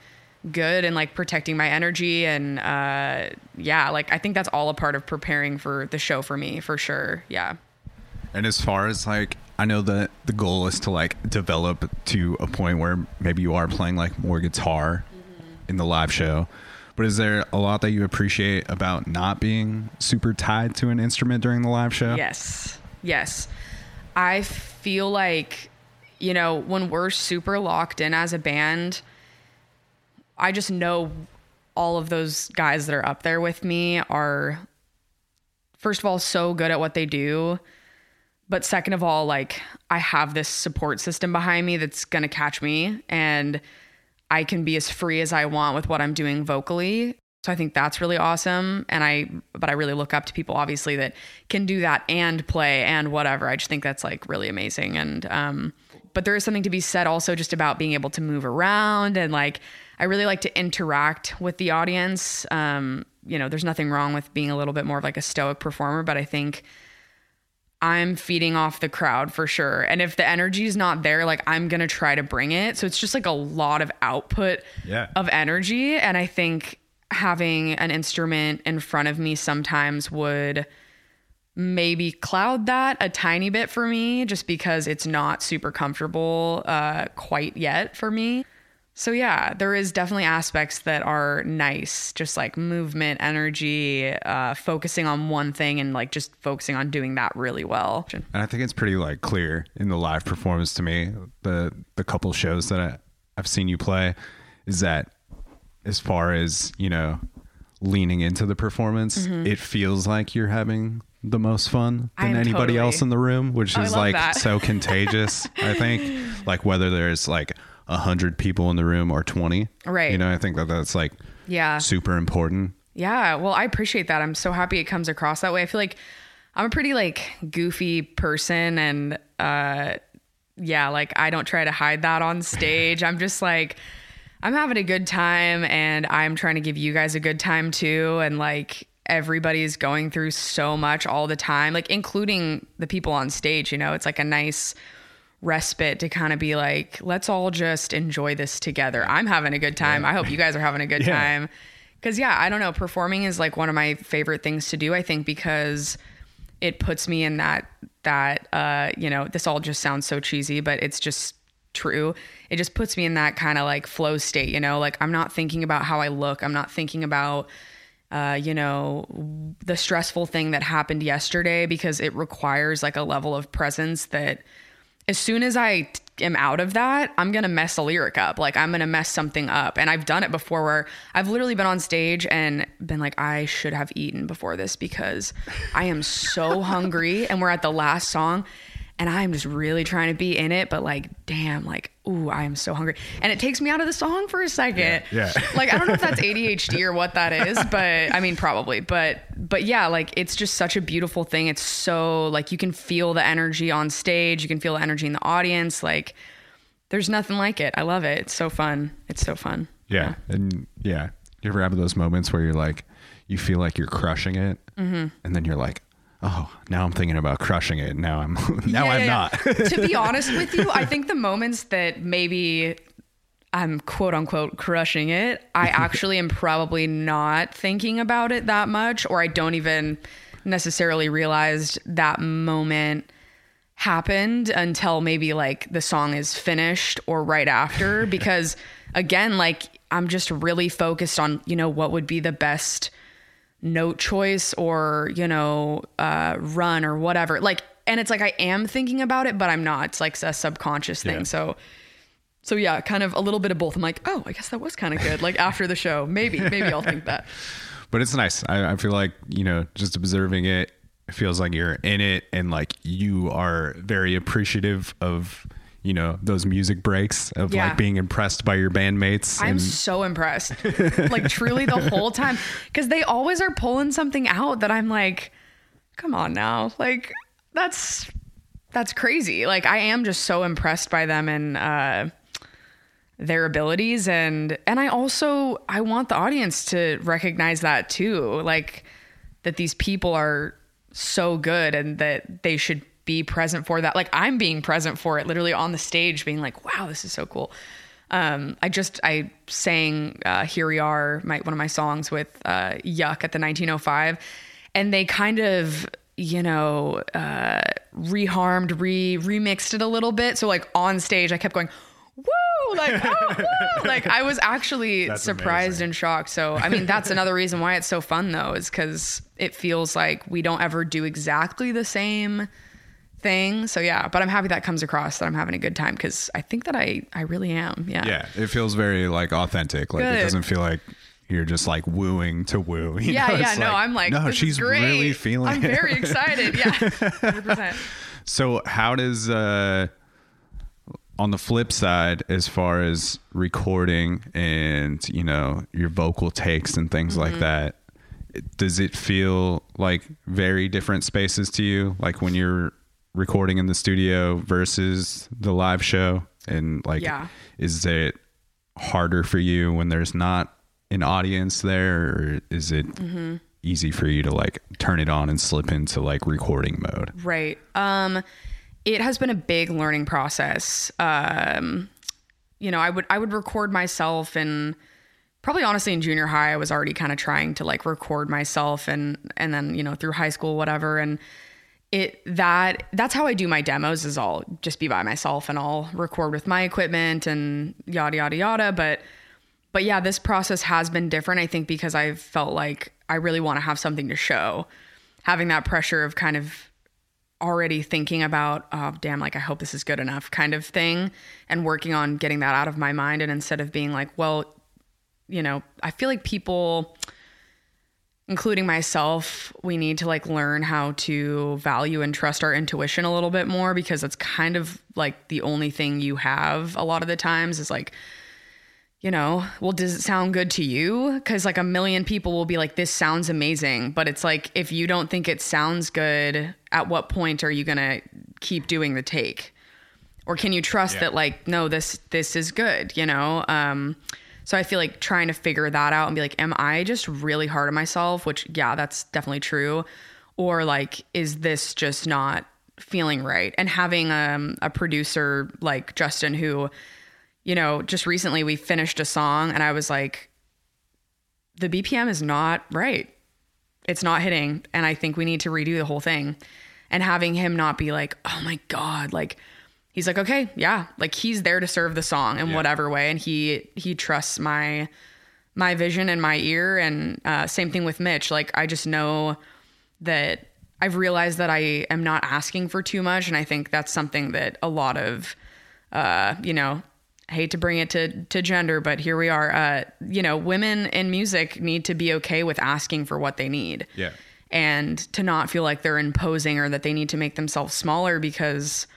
D: good and like protecting my energy and uh yeah, like I think that's all a part of preparing for the show for me, for sure. Yeah.
A: And as far as like, I know that the goal is to like develop to a point where maybe you are playing like more guitar in the live show. But is there a lot that you appreciate about not being super tied to an instrument during the live show?
D: Yes. Yes. I feel like, you know, when we're super locked in as a band, I just know all of those guys that are up there with me are, first of all, so good at what they do. But second of all, like I have this support system behind me that's going to catch me and I can be as free as I want with what I'm doing vocally. So I think that's really awesome. And I, but I really look up to people obviously that can do that and play and whatever. I just think that's like really amazing. And, um, but there is something to be said also just about being able to move around and like, I really like to interact with the audience. Um, you know, there's nothing wrong with being a little bit more of like a stoic performer, but I think I'm feeding off the crowd for sure. And if the energy is not there, like I'm going to try to bring it. So it's just like a lot of output
A: Yeah.
D: of energy. And I think having an instrument in front of me sometimes would maybe cloud that a tiny bit for me just because it's not super comfortable uh, quite yet for me. So yeah, there is definitely aspects that are nice, just like movement, energy, uh, focusing on one thing and like just focusing on doing that really well.
A: And I think it's pretty like clear in the live performance to me. The the couple shows that I, I've seen you play is that as far as you know, leaning into the performance, it feels like you're having the most fun than anybody
D: totally-
A: else in the room, which
D: I
A: is like
D: that.
A: so contagious. I think like whether there's like a hundred people in the room or twenty,
D: Right.
A: You know, I think that that's like
D: Yeah.
A: super important.
D: Yeah, well, I appreciate that. I'm so happy it comes across that way. I feel like I'm a pretty like goofy person and uh yeah, like I don't try to hide that on stage. I'm just like I'm having a good time and I'm trying to give you guys a good time too and like everybody's going through so much all the time, like including the people on stage, you know. It's like a nice respite to kind of be like, let's all just enjoy this together. I'm having a good time. I hope you guys are having a good
A: Yeah.
D: time. Cause yeah, I don't know. Performing is like one of my favorite things to do, I think, because it puts me in that, that, uh, you know, this all just sounds so cheesy, but it's just true. It just puts me in that kind of like flow state, you know, like I'm not thinking about how I look. I'm not thinking about, uh, you know, the stressful thing that happened yesterday because it requires like a level of presence that as soon as I am out of that, I'm going to mess a lyric up. Like I'm going to mess something up. And I've done it before where I've literally been on stage and been like, I should have eaten before this because I am so hungry. And we're at the last song and I'm just really trying to be in it. But like, damn, like, ooh, I am so hungry. And it takes me out of the song for a second.
A: Yeah.
D: like, I don't know if that's ADHD or what that is, but I mean, probably. But, but yeah, like it's just such a beautiful thing. It's so like you can feel the energy on stage, you can feel the energy in the audience. Like, there's nothing like it. I love it. It's so fun. It's so fun.
A: Yeah. And yeah, you ever have those moments where you're like, you feel like you're crushing it,
D: Mm-hmm.
A: and then you're like, oh, now I'm thinking about crushing it. Now I'm now
D: Yeah,
A: I'm
D: yeah,
A: not.
D: to be honest with you, I think the moments that maybe I'm quote unquote crushing it, I actually am probably not thinking about it that much, or I don't even necessarily realized that moment happened until maybe like the song is finished or right after because again like I'm just really focused on you know what would be the best note choice or you know uh run or whatever like and it's like i am thinking about it but i'm not it's like a subconscious thing
A: Yeah.
D: so so yeah, kind of a little bit of both. I'm like, oh, I guess that was kind of good. Like after the show, maybe, maybe I'll think that.
A: but it's nice. I, I feel like you know, just observing it, it feels like you're in it, and like you are very appreciative of you know those music breaks of
D: Yeah.
A: like being impressed by your bandmates.
D: I'm
A: and
D: so impressed. like truly the whole time. Cause they always are pulling something out that I'm like, come on now. Like that's that's crazy. Like I am just so impressed by them and uh their abilities and and I also I want the audience to recognize that too. Like that these people are so good and that they should be present for that. Like I'm being present for it literally on the stage being like, wow, this is so cool. Um, I just I sang uh, "Here We Are," my one of my songs with uh, Yuck at the 1905, and they kind of you know uh, reharmed, re remixed it a little bit. So like on stage, I kept going, "Woo!" Like, oh, woo! like I was actually
A: That's
D: surprised
A: amazing.
D: and shocked. So I mean, that's another reason why it's so fun though, is because it feels like we don't ever do exactly the same thing. So yeah, but I'm happy that comes across that I'm having a good time because I think that I I really am. Yeah.
A: yeah, it feels very like authentic. Like it doesn't feel like you're just like wooing to woo. you
D: Yeah,
A: know?
D: yeah,
A: It's
D: no, I'm like,
A: no,
D: this
A: she's
D: is great.
A: really feeling.
D: I'm
A: it.
D: very excited. Yeah, 100%.
A: So how does uh on the flip side as far as recording and you know your vocal takes and things like
D: Mm-hmm.
A: that does it feel like very different spaces to you like when you're recording in the studio versus the live show and like
D: Yeah.
A: is it harder for you when there's not an audience there or is it
D: Mm-hmm.
A: easy for you to like turn it on and slip into like recording mode
D: Right. Um, it has been a big learning process. Um, you know, I would I would record myself and probably honestly in junior high I was already kind of trying to like record myself and and then, you know, through high school whatever and it that that's how I do my demos is I'll just be by myself and I'll record with my equipment and yada yada yada but but yeah, this process has been different I think because I felt like I really want to have something to show. Having that pressure of kind of already thinking about, oh, damn, like, I hope this is good enough kind of thing, and working on getting that out of my mind. And instead of being like, well, you know, I feel like people, including myself, we need to like learn how to value and trust our intuition a little bit more because it's kind of like the only thing you have a lot of the times is like, you know, well, does it sound good to you? Because like a million people will be like, this sounds amazing. But it's like, if you don't think it sounds good, at what point are you going to keep doing the take? Or can you trust that like, no, this, this is good, you know? Um, so I feel like trying to figure that out and be like, am I just really hard on myself? Which, yeah, that's definitely true. Or like, is this just not feeling right? And having um, a producer like Justin who, you know, just recently we finished a song and I was like, the BPM is not right. It's not hitting. And I think we need to redo the whole thing. And having him not be like, oh my God, like, he's like, okay, yeah, like he's there to serve the song in whatever way. And he, he trusts my, my vision and my ear. And uh, same thing with Mitch. Like, I just know that I've realized that I am not asking for too much. And I think that's something that a lot of, uh, you know, hate to bring it to to gender, but here we are. Uh, you know, women in music need to be okay with asking for what they need.
A: Yeah.
D: And to not feel like they're imposing or that they need to make themselves smaller because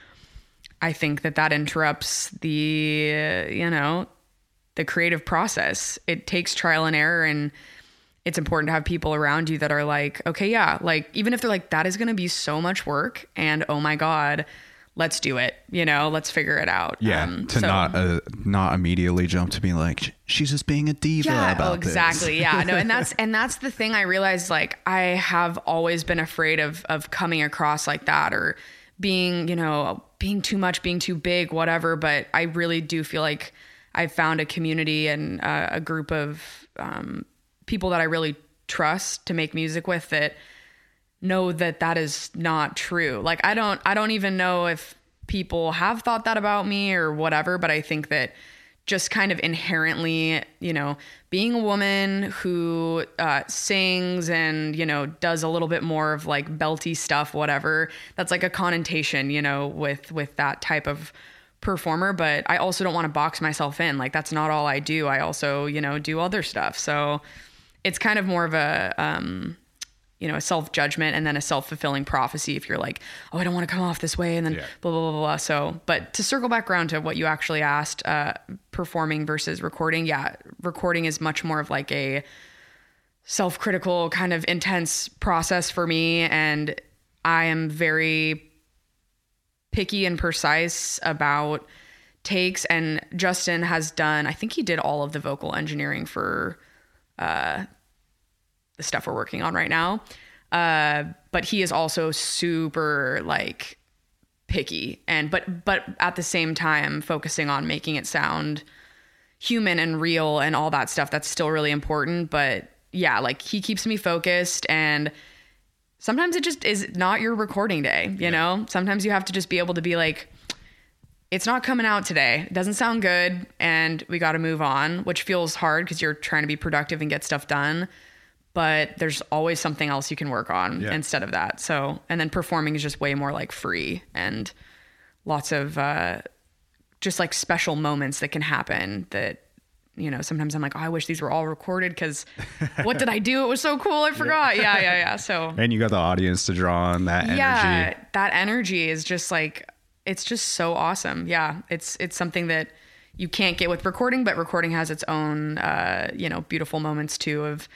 D: I think that that interrupts the uh, you know, the creative process. It takes trial and error and it's important to have people around you that are like, okay, yeah, like even if they're like that is going to be so much work and oh my god, let's do it. You know, let's figure it out.
A: Yeah,
D: Um,
A: to
D: so-
A: not uh, not immediately jump to being like she's just being a diva
D: yeah,
A: about
D: oh, exactly. yeah, no, and that's and that's the thing I realized. Like, I have always been afraid of of coming across like that or being, you know, being too much, being too big, whatever. But I really do feel like I've found a community and uh, a group of um, people that I really trust to make music with that know that that is not true. Like I don't I don't even know if people have thought that about me or whatever, but I think that just kind of inherently, you know, being a woman who uh, sings and you know does a little bit more of like belty stuff, whatever. That's like a connotation, you know, with with that type of performer, but I also don't want to box myself in. Like that's not all I do. I also, you know, do other stuff. So it's kind of more of a um you know, a self judgment and then a self fulfilling prophecy if you're like, oh, I don't want to come off this way and then
A: Yeah.
D: blah, blah, blah, blah. So, but to circle back around to what you actually asked, uh, performing versus recording, yeah, recording is much more of like a self critical, kind of intense process for me. And I am very picky and precise about takes. And Justin has done, I think he did all of the vocal engineering for the stuff we're working on right now. Uh, but he is also super like picky and but but at the same time focusing on making it sound human and real and all that stuff. That's still really important but yeah like he keeps me focused and sometimes it just is not your recording day you know? Sometimes you have to just be able to be like it's not coming out today. It doesn't sound good and we got to move on which feels hard because you're trying to be productive and get stuff done but there's always something else you can work on
A: Yeah.
D: instead of that. So and then performing is just way more like free and lots of uh just like special moments that can happen that you know sometimes i'm like oh i wish these were all recorded because what did i do? It was so cool i forgot. Yeah yeah yeah. So
A: And you got the audience to draw on that energy.
D: yeah that energy is just like it's just so awesome. Yeah it's it's something that you can't get with recording but recording has its own uh you know beautiful moments too of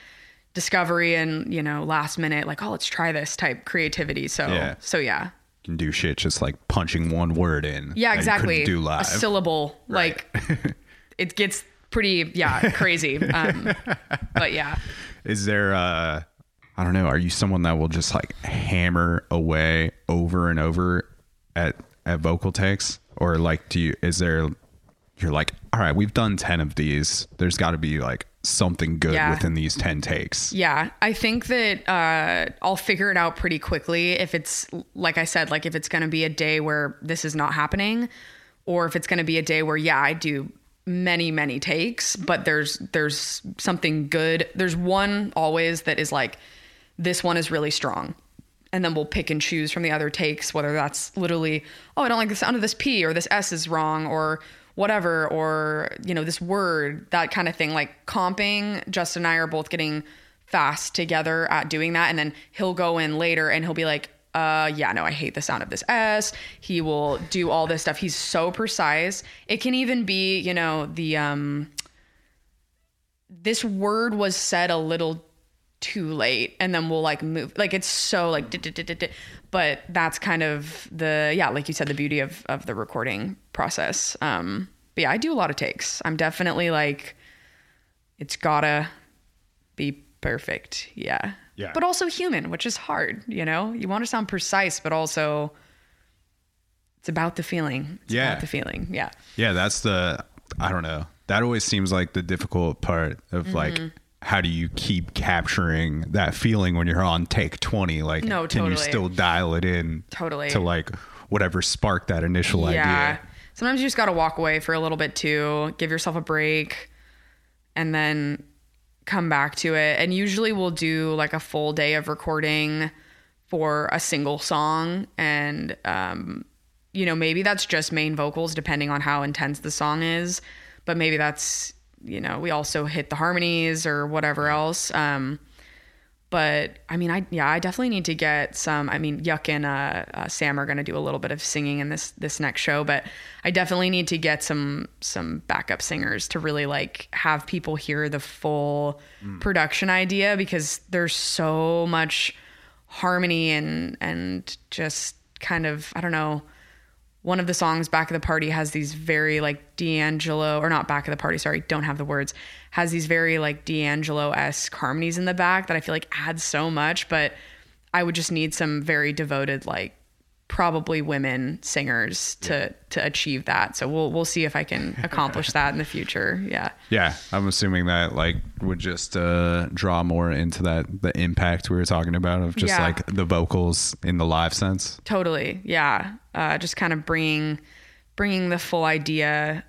D: discovery and you know last minute like oh let's try this type creativity so
A: Yeah.
D: so yeah
A: You can do shit just like punching one word in.
D: yeah exactly
A: do
D: a
A: live.
D: syllable like it gets pretty yeah crazy um but yeah
A: Is there uh I don't know, are you someone that will just like hammer away over and over at at vocal takes? Or like do you is there you're like, all right, we've done ten of these. There's gotta be like something good
D: Yeah.
A: within these ten takes.
D: Yeah, I think that uh, I'll figure it out pretty quickly if it's like I said, like if it's going to be a day where this is not happening, or if it's going to be a day where yeah, I do many many takes, but there's there's something good. There's one always that is like this one is really strong. And then we'll pick and choose from the other takes, whether that's literally, oh, I don't like the sound of this P or this S is wrong or whatever, or, you know, this word, that kind of thing. Like comping, Justin and I are both getting fast together at doing that. And then he'll go in later and he'll be like, uh, yeah, no, I hate the sound of this S. He will do all this stuff. He's so precise. It can even be, you know, the, um, this word was said a little too late and then we'll like move like it's so like but that's kind of the yeah like you said the beauty of of the recording process um but yeah i do a lot of takes i'm definitely like it's gotta be perfect yeah
A: Yeah.
D: but also human which is hard you know you want to sound precise but also it's about the feeling it's
A: Yeah.
D: about the feeling yeah
A: Yeah, that's the I don't know. That always seems like the difficult part of like
D: Mm-hmm.
A: how do you keep capturing that feeling when you're on take 20 like
D: No, totally.
A: can you still dial it in
D: Totally.
A: to like whatever sparked that initial
D: yeah.
A: idea
D: Sometimes you just got to walk away for a little bit too, give yourself a break, and then come back to it. And usually we'll do like a full day of recording for a single song. And, um, you know, maybe that's just main vocals depending on how intense the song is. But maybe that's, you know, we also hit the harmonies or whatever else. Um, but I mean, I yeah, I definitely need to get some. I mean, Yuck and uh, uh, Sam are going to do a little bit of singing in this this next show, but I definitely need to get some some backup singers to really like have people hear the full production idea because there's so much harmony and and just kind of I don't know. One of the songs, Back of the Party, has these very like D'Angelo, or not Back of the Party, sorry, don't have the words, has these very like D'Angelo esque harmonies in the back that I feel like adds so much. But I would just need some very devoted, like probably women singers to to achieve that. So we'll we'll see if I can accomplish that in the future. Yeah.
A: yeah i'm assuming that like would just uh draw more into that the impact we were talking about of just
D: Yeah.
A: like the vocals in the live sense
D: Totally. Yeah. Uh, just kind of bringing bringing the full idea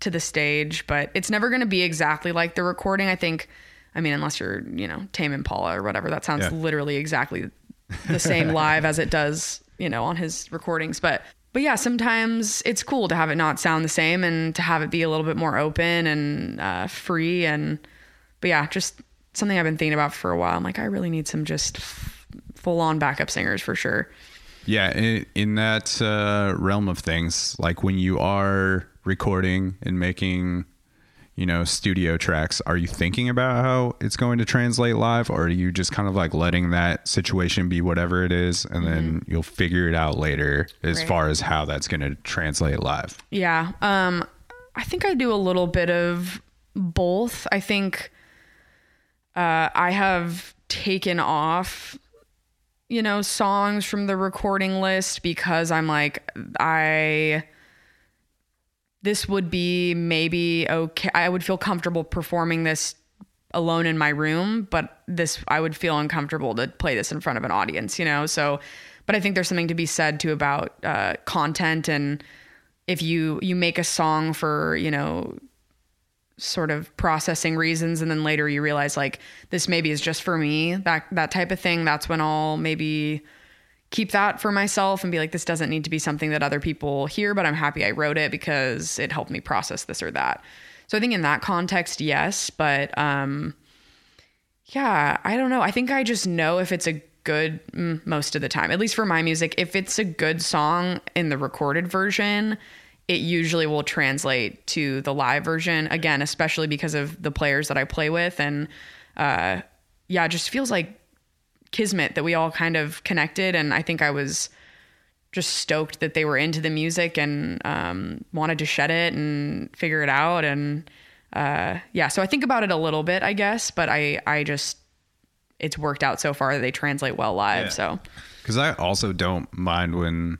D: to the stage, but it's never going to be exactly like the recording. I think. I mean, unless you're, you know, Tame Impala or whatever, that sounds
A: Yeah.
D: literally exactly the same live as it does, you know, on his recordings. But but yeah, sometimes it's cool to have it not sound the same and to have it be a little bit more open and uh, free. And but yeah, just something I've been thinking about for a while. I'm like, I really need some just full on backup singers for sure.
A: Yeah, in, in that uh, realm of things, like when you are recording and making, you know, studio tracks, are you thinking about how it's going to translate live, or are you just kind of like letting that situation be whatever it is, and then you'll figure it out later as
D: Right.
A: far as how that's going to translate live?
D: Yeah. Um, I think I do a little bit of both. I think uh, I have taken off, you know, songs from the recording list because I'm like, I. This would be maybe okay. I would feel comfortable performing this alone in my room, but this I would feel uncomfortable to play this in front of an audience, you know. So, but I think there's something to be said too about uh, content and if you you make a song for you know sort of processing reasons and then later you realize like this maybe is just for me that that type of thing that's when I'll maybe keep that for myself and be like this doesn't need to be something that other people hear but I'm happy I wrote it because it helped me process this or that. So I think in that context yes, but um yeah, I don't know. I think I just know if it's a good mm, most of the time, at least for my music, if it's a good song in the recorded version, it usually will translate to the live version again, especially because of the players that I play with. And uh, yeah, it just feels like kismet that we all kind of connected. And I think I was just stoked that they were into the music and um, wanted to shed it and figure it out. And uh, yeah, so I think about it a little bit, I guess, but I, I just, it's worked out so far that they translate well live.
A: Yeah.
D: So
A: Because I also don't mind when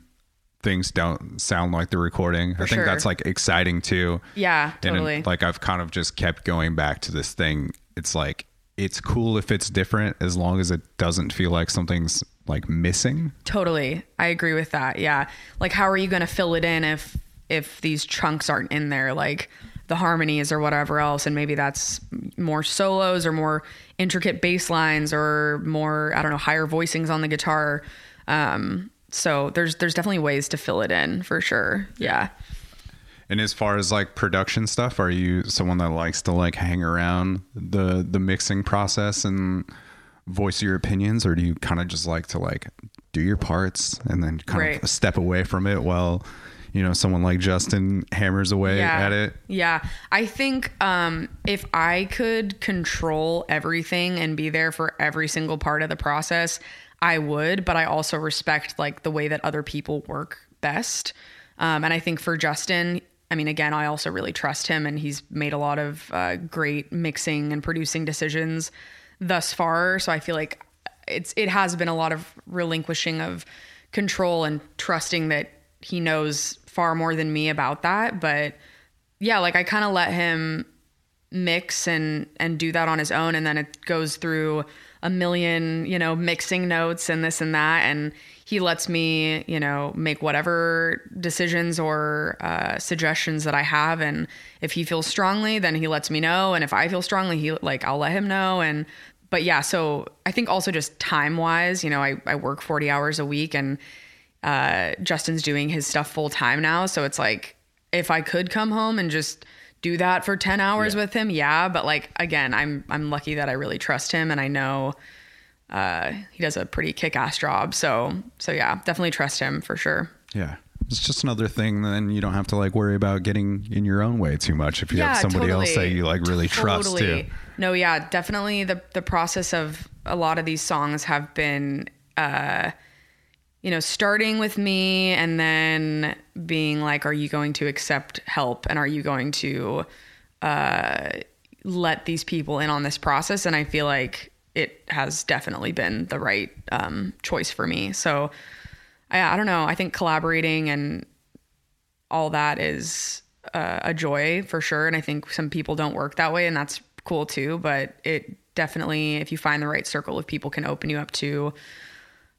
A: things don't sound like the recording. I think
D: sure.
A: that's like exciting too.
D: yeah,
A: And
D: totally.
A: like I've kind of just kept going back to this thing. It's like it's cool if it's different as long as it doesn't feel like something's like missing.
D: Totally. I agree with that. Yeah. Like how are you going to fill it in if if these chunks aren't in there like the harmonies or whatever else and maybe that's more solos or more intricate bass lines or more I don't know higher voicings on the guitar. Um so there's there's definitely ways to fill it in for sure. Yeah.
A: And as far as like production stuff, are you someone that likes to like hang around the the mixing process and voice your opinions or do you kind of just like to like do your parts and then kind
D: Right.
A: of step away from it while you know someone like Justin hammers away at it?
D: Yeah. I think um, if I could control everything and be there for every single part of the process, I would. But I also respect like the way that other people work best. Um, and I think for Justin, I mean, again, I also really trust him, and he's made a lot of uh, great mixing and producing decisions thus far. So I feel like it's it has been a lot of relinquishing of control and trusting that he knows far more than me about that. But yeah, like I kind of let him mix and and do that on his own and then it goes through a million you know mixing notes and this and that and he lets me you know make whatever decisions or uh, suggestions that i have. And if he feels strongly then he lets me know. And if i feel strongly he like i'll let him know. And but yeah so i think also just time wise you know i, I work 40 hours a week and uh, justin's doing his stuff full time now. So it's like if i could come home and just do that for 10 hours with him yeah. But like again i'm i'm lucky that i really trust him and i know uh he does a pretty kick-ass job so so yeah definitely trust him for sure
A: Yeah. It's just another thing then you don't have to like worry about getting in your own way too much if you have somebody else that you like really trust too.
D: No, yeah, definitely the the process of a lot of these songs have been uh you know, starting with me and then being like, are you going to accept help and are you going to uh let these people in on this process? And I feel like it has definitely been the right um choice for me. So I I don't know. I think collaborating and all that is uh, a joy for sure. And I think some people don't work that way, and that's cool too. But it definitely, if you find the right circle of people, can open you up to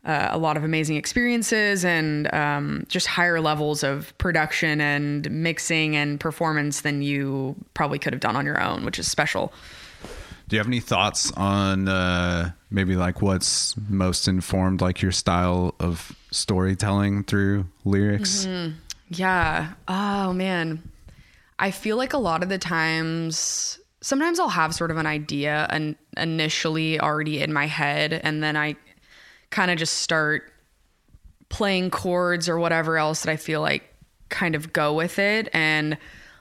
D: uh, a lot of amazing experiences and um, just higher levels of production and mixing and performance than you probably could have done on your own, which is special.
A: Do you have any thoughts on uh, maybe like what's most informed like your style of storytelling through lyrics?
D: Yeah. Oh man. I feel like a lot of the times sometimes I'll have sort of an idea and initially already in my head and then I kind of just start playing chords or whatever else that I feel like kind of go with it and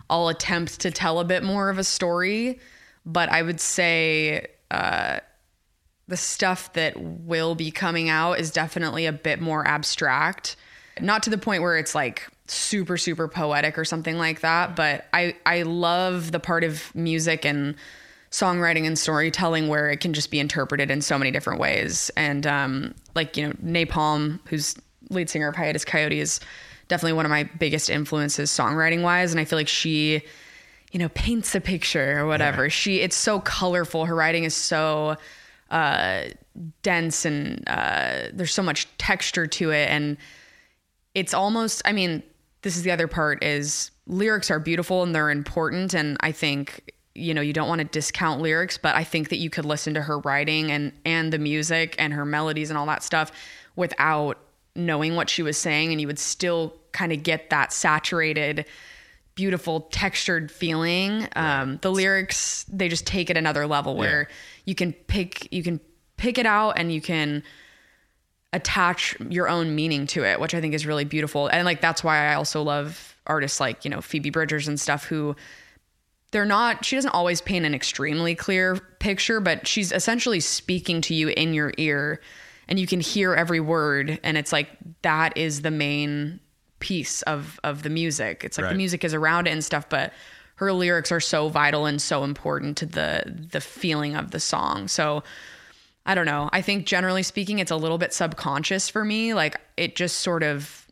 D: I'll attempt to tell a bit more of a story, but I would say uh the stuff that will be coming out is definitely a bit more abstract. Not to the point where it's like super super poetic or something like that, but I I love the part of music and songwriting and storytelling where it can just be interpreted in so many different ways. And um like, you know, Nai Palm, who's lead singer of Hiatus Kaiyote is definitely one of my biggest influences songwriting wise and I feel like she you know paints a picture or whatever. She it's so colorful. Her writing is so uh, dense and uh, there's so much texture to it and it's almost i mean this is the other part is lyrics are beautiful and they're important and i think you know you don't want to discount lyrics but i think that you could listen to her writing and and the music and her melodies and all that stuff without knowing what she was saying and you would still kind of get that saturated beautiful textured feeling. Um, the lyrics they just take it another level where you can pick you can pick it out and you can attach your own meaning to it which i think is really beautiful. And like that's why i also love artists like you know phoebe bridgers and stuff who they're not she doesn't always paint an extremely clear picture but she's essentially speaking to you in your ear and you can hear every word. And it's like that is the main piece of of the music it's like
A: Right.
D: the music is around it and stuff but her lyrics are so vital and so important to the the feeling of the song so I don't know. I think generally speaking, it's a little bit subconscious for me. Like it just sort of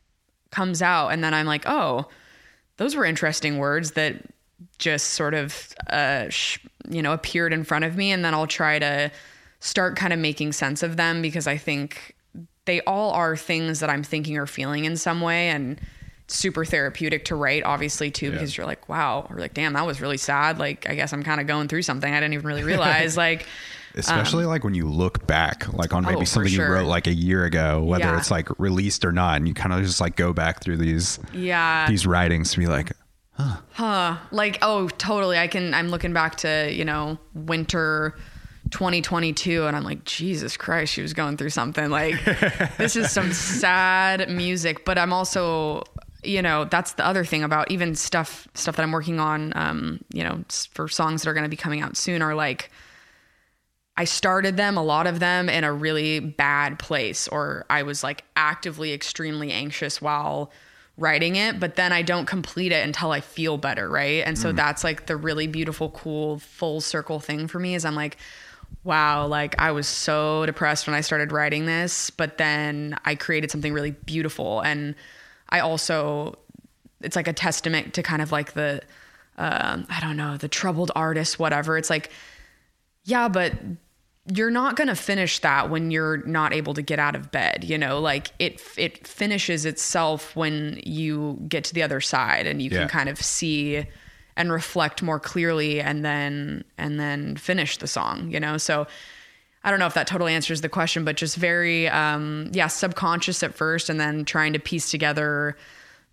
D: comes out, and then I'm like, oh, those were interesting words that just sort of, uh, sh- you know, appeared in front of me, and then I'll try to start kind of making sense of them because I think they all are things that I'm thinking or feeling in some way, and super therapeutic to write, obviously too, because you're like, wow, or like, damn, that was really sad. Like, I guess I'm kind of going through something I didn't even really realize. like,
A: Especially like when you look back, like on maybe
D: Um, Oh,
A: something
D: sure.
A: you wrote like a year ago, whether
D: Yeah.
A: it's like released or not, and you kind of just like go back through these
D: yeah,
A: these writings to be like, huh huh
D: like oh totally i can i'm looking back to you know winter 2022 and i'm like jesus christ she was going through something. Like this is some sad music. But i'm also you know that's the other thing about even stuff stuff that i'm working on um you know for songs that are going to be coming out soon are like I started them, a lot of them, in a really bad place, or I was like actively extremely anxious while writing it, but then I don't complete it until I feel better, right? And so that's like the really beautiful, cool, full circle thing for me is I'm like, wow, like I was so depressed when I started writing this, but then I created something really beautiful. And I also, it's like a testament to kind of like the, um, I don't know, the troubled artist, whatever. It's like, yeah, but you're not going to finish that when you're not able to get out of bed, you know? Like it it finishes itself when you get to the other side and you
A: Yeah.
D: can kind of see and reflect more clearly and then and then finish the song, you know? So I don't know if that totally answers the question, but just very um yeah, subconscious at first and then trying to piece together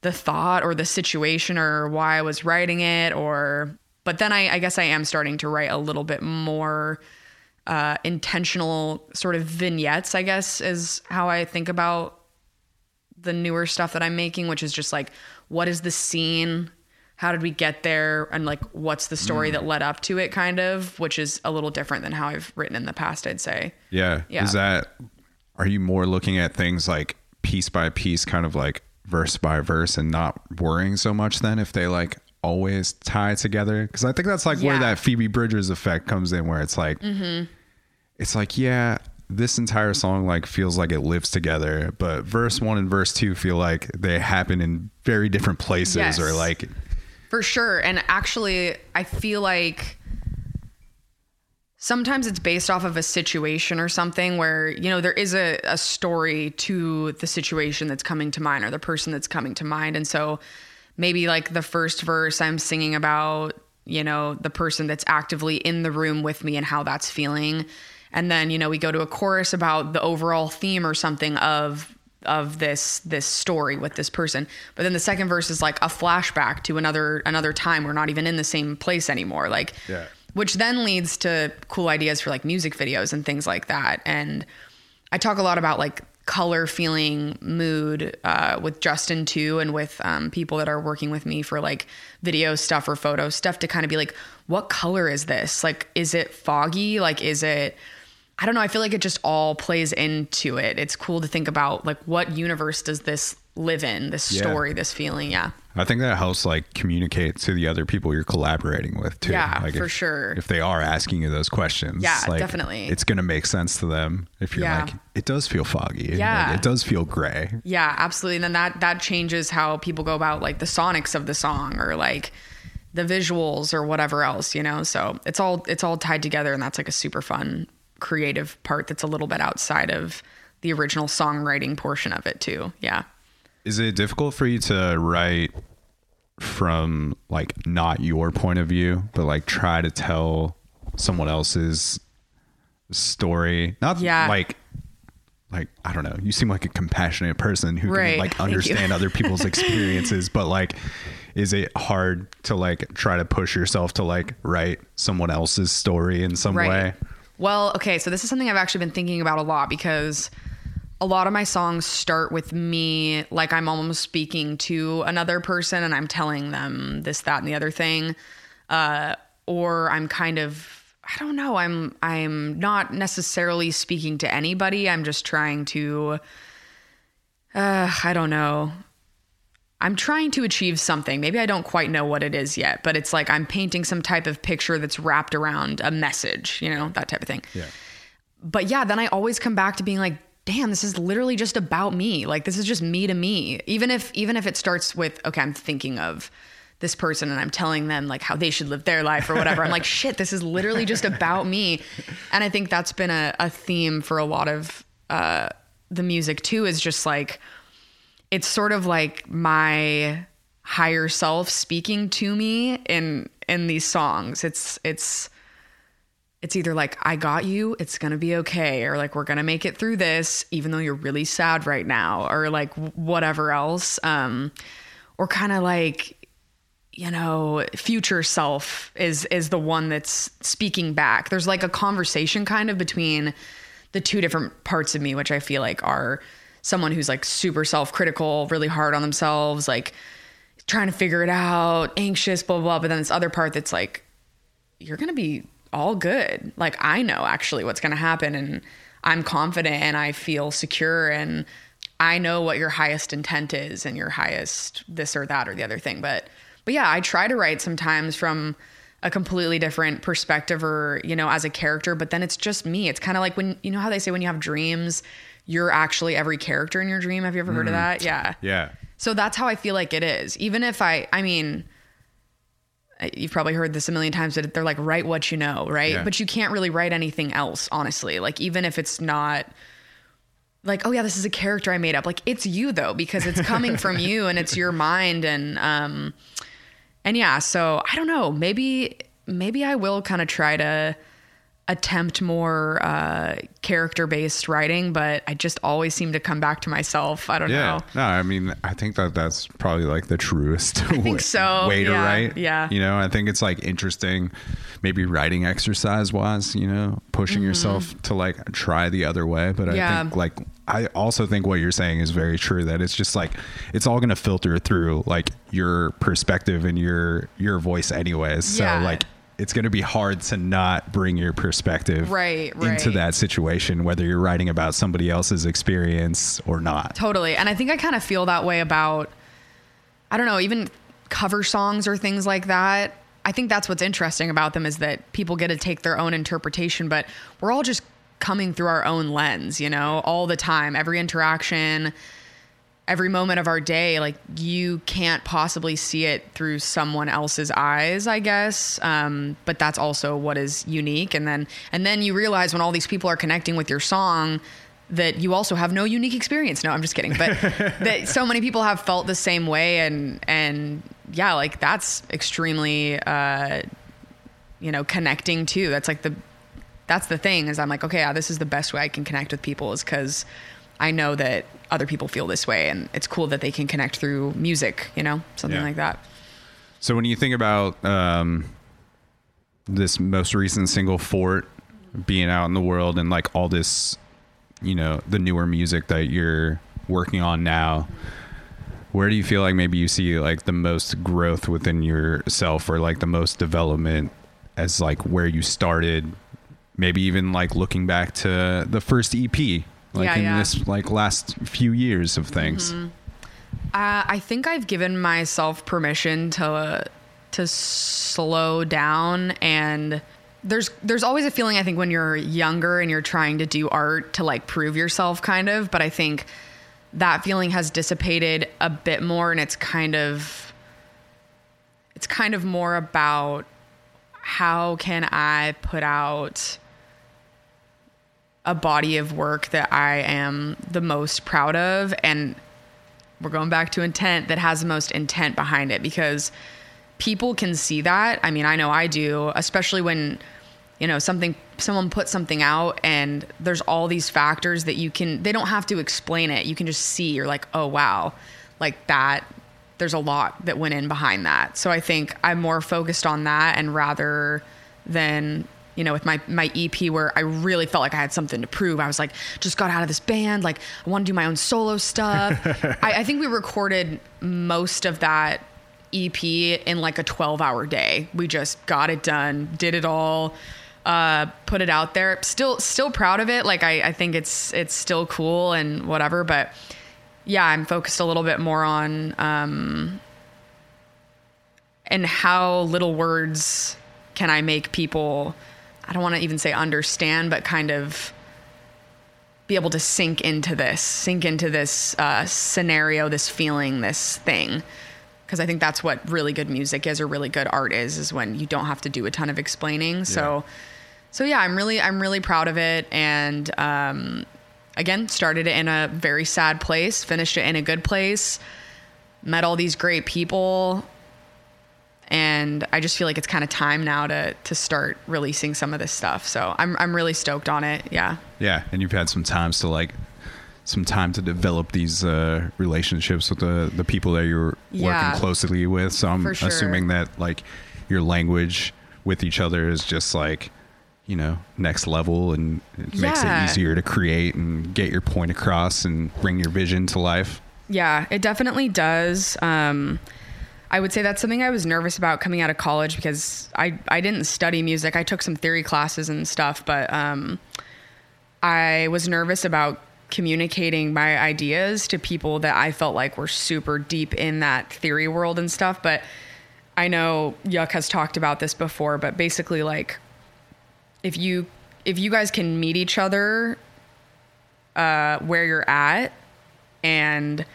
D: the thought or the situation or why I was writing it or but then I, I guess I am starting to write a little bit more uh, intentional sort of vignettes, I guess, is how I think about the newer stuff that I'm making, which is just like, what is the scene? How did we get there? And like, what's the story that mm. led up to it, kind of, which is a little different than how I've written in the past, I'd say.
A: yeah,
D: Yeah.
A: is that? Are you more looking at things like piece by piece, kind of like verse by verse, and not worrying so much then if they like always tie together? Because I think that's like where that Phoebe Bridgers effect comes in, where it's like, mm-hmm. it's like yeah. This entire song like feels like it lives together, but verse one and verse two feel like they happen in very different places,
D: Yes.
A: or like
D: For sure. And actually, I feel like sometimes it's based off of a situation or something where, you know, there is a, a story to the situation that's coming to mind or the person that's coming to mind. And so maybe like the first verse, I'm singing about, you know, the person that's actively in the room with me and how that's feeling. And then, you know, we go to a chorus about the overall theme or something of of this this story with this person. But then the second verse is like a flashback to another another time we're not even in the same place anymore. Like
A: Yeah.
D: which then leads to cool ideas for like music videos and things like that. And I talk a lot about like color, feeling, mood uh, with Justin too, and with um, people that are working with me for like video stuff or photo stuff to kind of be like, what color is this? Like, is it foggy? Like, is it? I don't know. I feel like it just all plays into it. It's cool to think about like what universe does this live in? This
A: Yeah.
D: story, this feeling. Yeah.
A: I think that helps like communicate to the other people you're collaborating with too.
D: Yeah,
A: like
D: for
A: if,
D: sure.
A: If they are asking you those questions,
D: Yeah,
A: like,
D: definitely.
A: it's gonna make sense to them if you're
D: Yeah.
A: like, it does feel foggy.
D: Yeah.
A: like, it does feel gray.
D: Yeah, absolutely. And then that that changes how people go about like the sonics of the song or like the visuals or whatever else, you know. So it's all it's all tied together and that's like a super fun creative part that's a little bit outside of the original songwriting portion of it too. Yeah.
A: Is it difficult for you to write from like not your point of view, but like try to tell someone else's story? Not
D: Yeah.
A: like like I don't know. You seem like a compassionate person who
D: Right.
A: can like understand other people's experiences, but like is it hard to like try to push yourself to like write someone else's story in some way?
D: Well, okay, so this is something I've actually been thinking about a lot because a lot of my songs start with me like I'm almost speaking to another person and I'm telling them this, that, and the other thing. Uh, or I'm kind of I don't know, I'm I'm not necessarily speaking to anybody. I'm just trying to uh, I don't know. I'm trying to achieve something. Maybe I don't quite know what it is yet, but it's like I'm painting some type of picture that's wrapped around a message, you know, that type of thing.
A: Yeah.
D: But yeah, then I always come back to being like, damn, this is literally just about me. Like this is just me to me. Even if even if it starts with, okay, I'm thinking of this person and I'm telling them like how they should live their life or whatever. I'm like, shit, this is literally just about me. And I think that's been a, a theme for a lot of uh the music too, is just like it's sort of like my higher self speaking to me in in these songs. It's it's it's either like I got you, it's going to be okay or like we're going to make it through this even though you're really sad right now or like whatever else um or kind of like you know future self is is the one that's speaking back there's like a conversation kind of between the two different parts of me which i feel like are someone who's like super self-critical really hard on themselves like trying to figure it out anxious blah blah, blah. but then this other part that's like you're gonna be all good like i know actually what's gonna happen and i'm confident and i feel secure and i know what your highest intent is and your highest this or that or the other thing but but yeah i try to write sometimes from a completely different perspective or you know as a character but then it's just me it's kind of like when you know how they say when you have dreams you're actually every character in your dream have you ever heard of that yeah
A: Yeah.
D: so that's how I feel like it is. Even if I, I mean, you've probably heard this a million times that they're like, write what you know, right?
A: Yeah.
D: But you can't really write anything else, honestly. Like, even if it's not like, oh yeah, this is a character I made up. Like, it's you though, because it's coming from you and it's your mind. And, um, and yeah, so I don't know. Maybe, maybe I will kind of try to attempt more uh character based writing but i just always seem to come back to myself i don't
A: Yeah.
D: know
A: No, I mean, I think that that's probably like the truest
D: think
A: way,
D: so.
A: way to
D: Yeah.
A: write.
D: Yeah.
A: You know, I think it's like interesting, maybe writing exercise wise, you know, pushing yourself to like try the other way. But
D: Mm-hmm. Yeah.
A: I think like, I also think what you're saying is very true that it's just like, it's all going to filter through like your perspective and your, your voice anyways. So like, it's going to be hard to not bring your perspective
D: Right,
A: into that situation, whether you're writing about somebody else's experience or not.
D: Totally. And I think I kind of feel that way about, I don't know, even cover songs or things like that. I think that's what's interesting about them is that people get to take their own interpretation, but we're all just coming through our own lens, you know, all the time, every interaction, every moment of our day. Like you can't possibly see it through someone else's eyes, I guess. Um, but that's also what is unique. And then, and then you realize when all these people are connecting with your song, that you also have no unique experience. No, I'm just kidding. But that so many people have felt the same way, and and yeah, like that's extremely, uh, you know, connecting too. That's like the that's the thing is I'm like, okay, yeah, this is the best way I can connect with people is because I know that other people feel this way and it's cool that they can connect through music you know something
A: Yeah.
D: like that
A: So when you think about um, this most recent single, Fort, being out in the world and like all this, you know, the newer music that you're working on now, where do you feel like maybe you see like the most growth within yourself or like the most development as like where you started? Maybe even like looking back to the first EP, like
D: Yeah,
A: in
D: yeah.
A: this like last few years of things.
D: Uh, I think I've given myself permission to to slow down and there's there's always a feeling I think when you're younger and you're trying to do art to like prove yourself kind of but I think that feeling has dissipated a bit more and it's kind of it's kind of more about how can I put out a body of work that I am the most proud of and we're going back to intent that has the most intent behind it because people can see that. I mean, I know I do, especially when you know something someone puts something out and there's all these factors that you can they don't have to explain it. You can just see you're like, "Oh wow." Like that there's a lot that went in behind that. So I think I'm more focused on that and rather than you know, with my my EP where I really felt like I had something to prove. I was like, just got out of this band, like I want to do my own solo stuff. I, I think we recorded most of that EP in like a 12 hour day. We just got it done, did it all, uh, put it out there. Still, still proud of it. Like I, I think it's it's still cool and whatever. But yeah, I'm focused a little bit more on um, and how little words can I make people. I don't want to even say understand, but kind of be able to sink into this, sink into this uh, scenario, this feeling, this thing. Because I think that's what really good music is, or really good art is, is when you don't have to do a ton of explaining. So, so yeah, I'm really, I'm really proud of it. And um, again, started it in a very sad place, finished it in a good place, met all these great people, and I just feel like it's kind of time now to to start releasing some of this stuff. So I'm I'm really stoked on it. Yeah.
A: Yeah, and you've had some times to like some time to develop these uh, relationships with the the people that you're
D: Yeah.
A: working closely with. So I'm
D: sure.
A: assuming that like your language with each other is just like you know next level and it makes it easier to create and get your point across and bring your vision to life.
D: Yeah, it definitely does. Um, I would say that's something I was nervous about coming out of college because I, I didn't study music. I took some theory classes and stuff, but um, I was nervous about communicating my ideas to people that I felt like were super deep in that theory world and stuff. But I know Yuck has talked about this before, but basically, like, if you if you guys can meet each other uh, where you're at and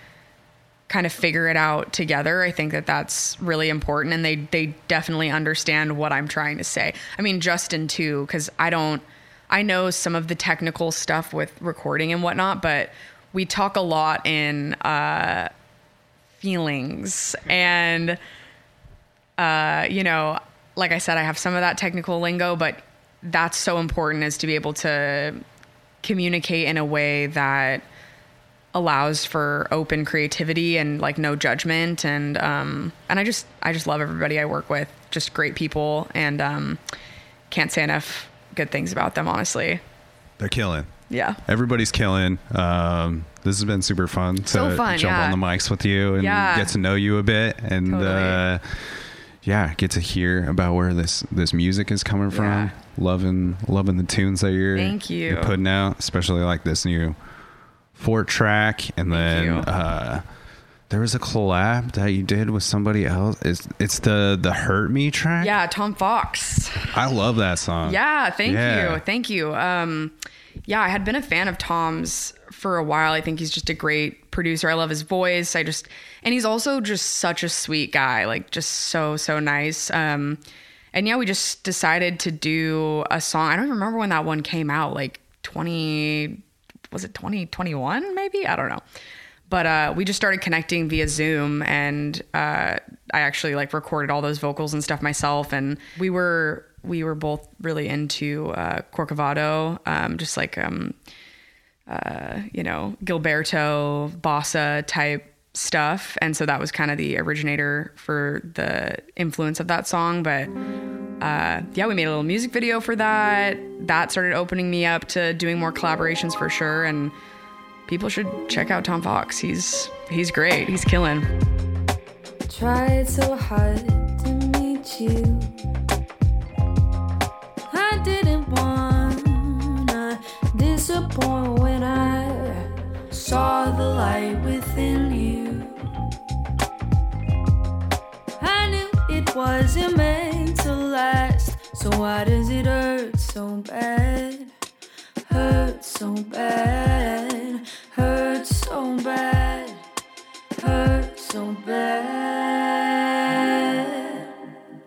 D: kind of figure it out together. I think that that's really important, and they they definitely understand what I'm trying to say. I mean, Justin too, because I don't. I know some of the technical stuff with recording and whatnot, but we talk a lot in uh, feelings and uh, you know, like I said, I have some of that technical lingo, but that's so important is to be able to communicate in a way that allows for open creativity and like no judgment and um and I just I just love everybody I work with just great people and um can't say enough good things about them honestly
A: They're killing.
D: yeah
A: Everybody's killing. Um, this has been super fun to
D: So fun,
A: jump
D: yeah.
A: on the mics with you and
D: Yeah.
A: get to know you a bit and
D: Totally.
A: uh, yeah, get to hear about where this this music is coming from.
D: Yeah.
A: Loving loving the tunes that you're,
D: Thank you.
A: you're putting out, especially like this new Fort track, and then uh, there was a collab that you did with somebody else. It's it's the the Hurt Me track.
D: yeah Tom Fox
A: I love that song.
D: Yeah, thank
A: Yeah.
D: you. Thank you. Um yeah, I had been a fan of Tom's for a while. I think he's just a great producer. I love his voice. I just and he's also just such a sweet guy, like just so so nice. Um and yeah, we just decided to do a song. I don't even remember when that one came out, like 20 was it 2021 maybe? I don't know. But uh, we just started connecting via Zoom, and uh, I actually like recorded all those vocals and stuff myself. And we were we were both really into uh, Corcovado, um, just like um, uh, you know, Gilberto, bossa type stuff. And so that was kind of the originator for the influence of that song. But uh, yeah, we made a little music video for that. That started opening me up to doing more collaborations for sure. And people should check out Tom Fox. He's he's great. He's killing.
C: Tried so hard to meet you. I didn't wanna disappoint when I saw the light within you. I knew it wasn't meant to last, so why does it hurt so bad? Hurt so bad, hurt so bad, hurt so bad.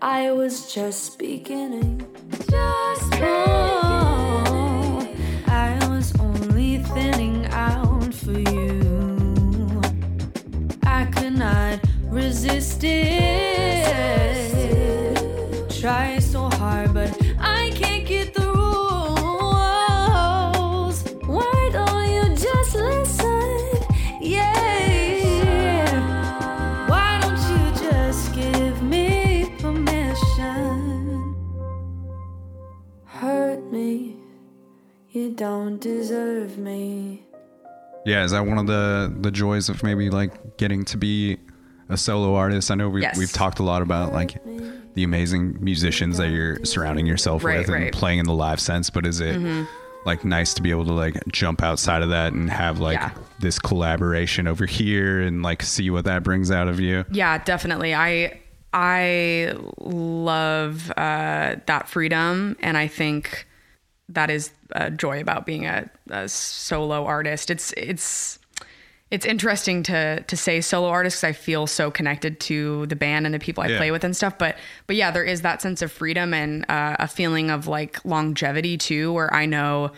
C: I was just beginning. Just beginning. I was only thinning out for you. I could not resist it. Try so hard, but I can't get the rules. Why don't you just listen? Yeah. Why don't you just give me permission? Hurt me. You don't deserve me.
A: Yeah, is that one of the the joys of maybe like getting to be a solo artist? I know we
D: Yes.
A: we've talked a lot about like the amazing musicians that you're surrounding yourself
D: Right,
A: with and
D: right. Mm-hmm.
A: playing in the live sense, but is it like nice to be able to like jump outside of that and have like
D: Yeah.
A: this collaboration over here and like see what that brings out of you?
D: Yeah, definitely. I I love uh, that freedom, and I think that is a joy about being a, a solo artist. It's it's it's interesting to to say solo artist because I feel so connected to the band and the people I
A: Yeah.
D: play with and stuff. But but yeah, there is that sense of freedom and uh, a feeling of like longevity too, where I know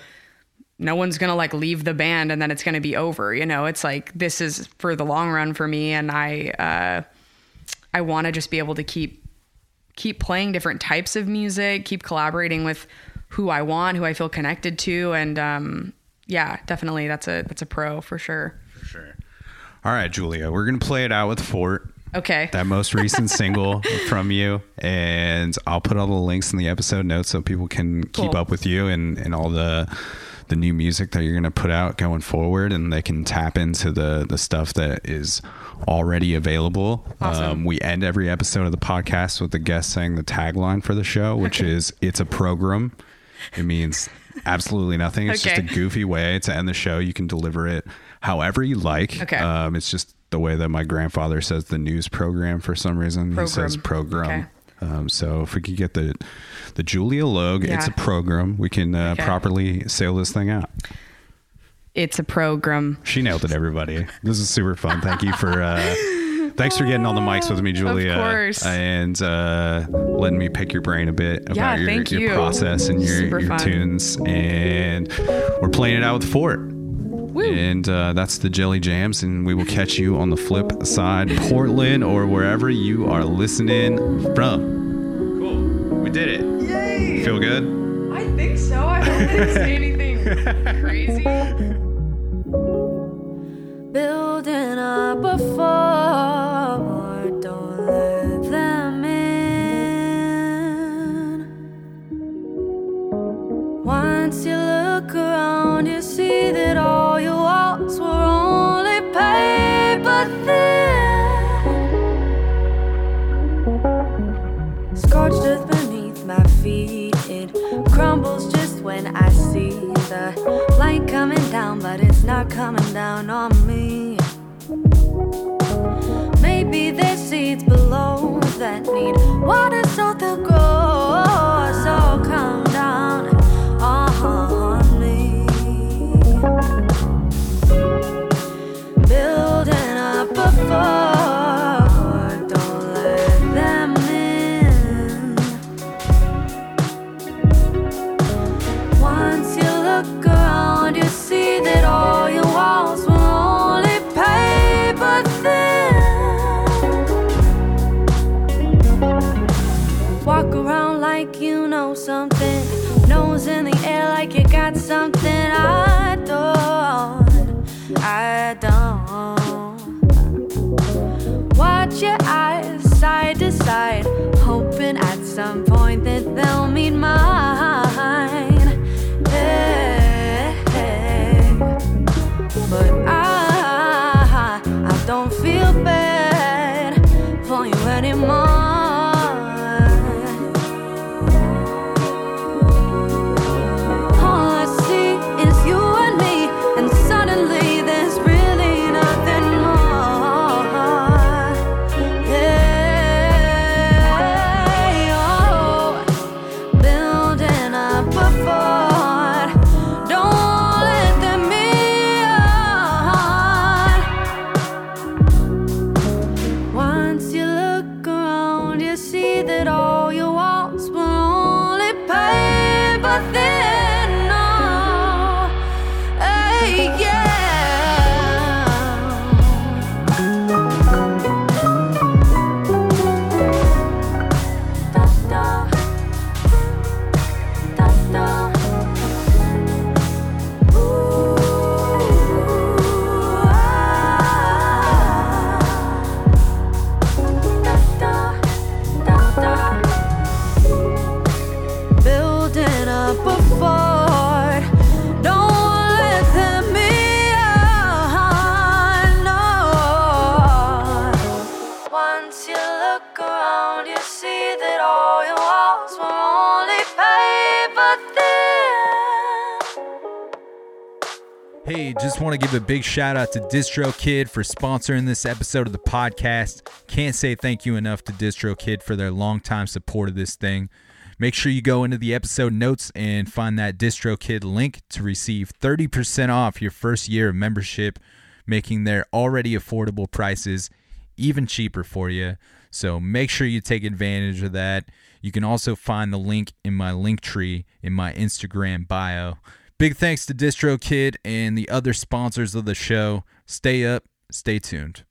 D: no one's gonna like leave the band and then it's gonna be over. You know, it's like this is for the long run for me, and I uh, I want to just be able to keep keep playing different types of music, keep collaborating with who I want, who I feel connected to, and um, yeah, definitely that's a that's a pro for sure.
A: Sure. All right, Julia, we're gonna play it out with Fort.
D: Okay.
A: that most recent single from you and i'll put all the links in the episode notes so people can keep up with you and, and all the the new music that you're going to put out going forward and they can tap into the the stuff that is already available
D: Awesome.
A: um, we end every episode of the podcast with the guest saying the tagline for the show which is it's a program it means absolutely nothing it's just a goofy way to end the show you can deliver it however you like
D: Okay.
A: um, it's just the way that my grandfather says the news program for some reason. He says
D: Program.
A: program. Um, so if we could get the the Julia Logue, it's a program. We can uh,
D: Okay.
A: properly sail this thing out.
D: It's a program.
A: She nailed it, everybody. This is super fun. Thank you for uh, thanks for getting on the mics with me, Julia.
D: course.
A: and uh, letting me pick your brain a bit about
D: Yeah,
A: your, your
D: you.
A: process and your, your tunes. And we're playing it out with Fort. And uh, that's the Jelly Jams, and we will catch you on the flip side, Portland, or wherever you are listening from. Cool. We did it.
D: Yay!
A: Feel good?
D: I think so. I don't think say anything crazy.
C: building up a fort. Don't let them in. Once you look around, you see that all walls were only paper thin. Scorched earth beneath my feet, it crumbles just when I see the light coming down, but it's not coming down on me. Maybe there's seeds below that need water so they'll grow.
A: Give a big shout out to DistroKid for sponsoring this episode of the podcast. Can't say thank you enough to DistroKid for their longtime support of this thing. Make sure you go into the episode notes and find that DistroKid link to receive 30% off your first year of membership, making their already affordable prices even cheaper for you. So make sure you take advantage of that. You can also find the link in my Linktree in my Instagram bio. Big thanks to DistroKid and the other sponsors of the show. Stay up, stay tuned.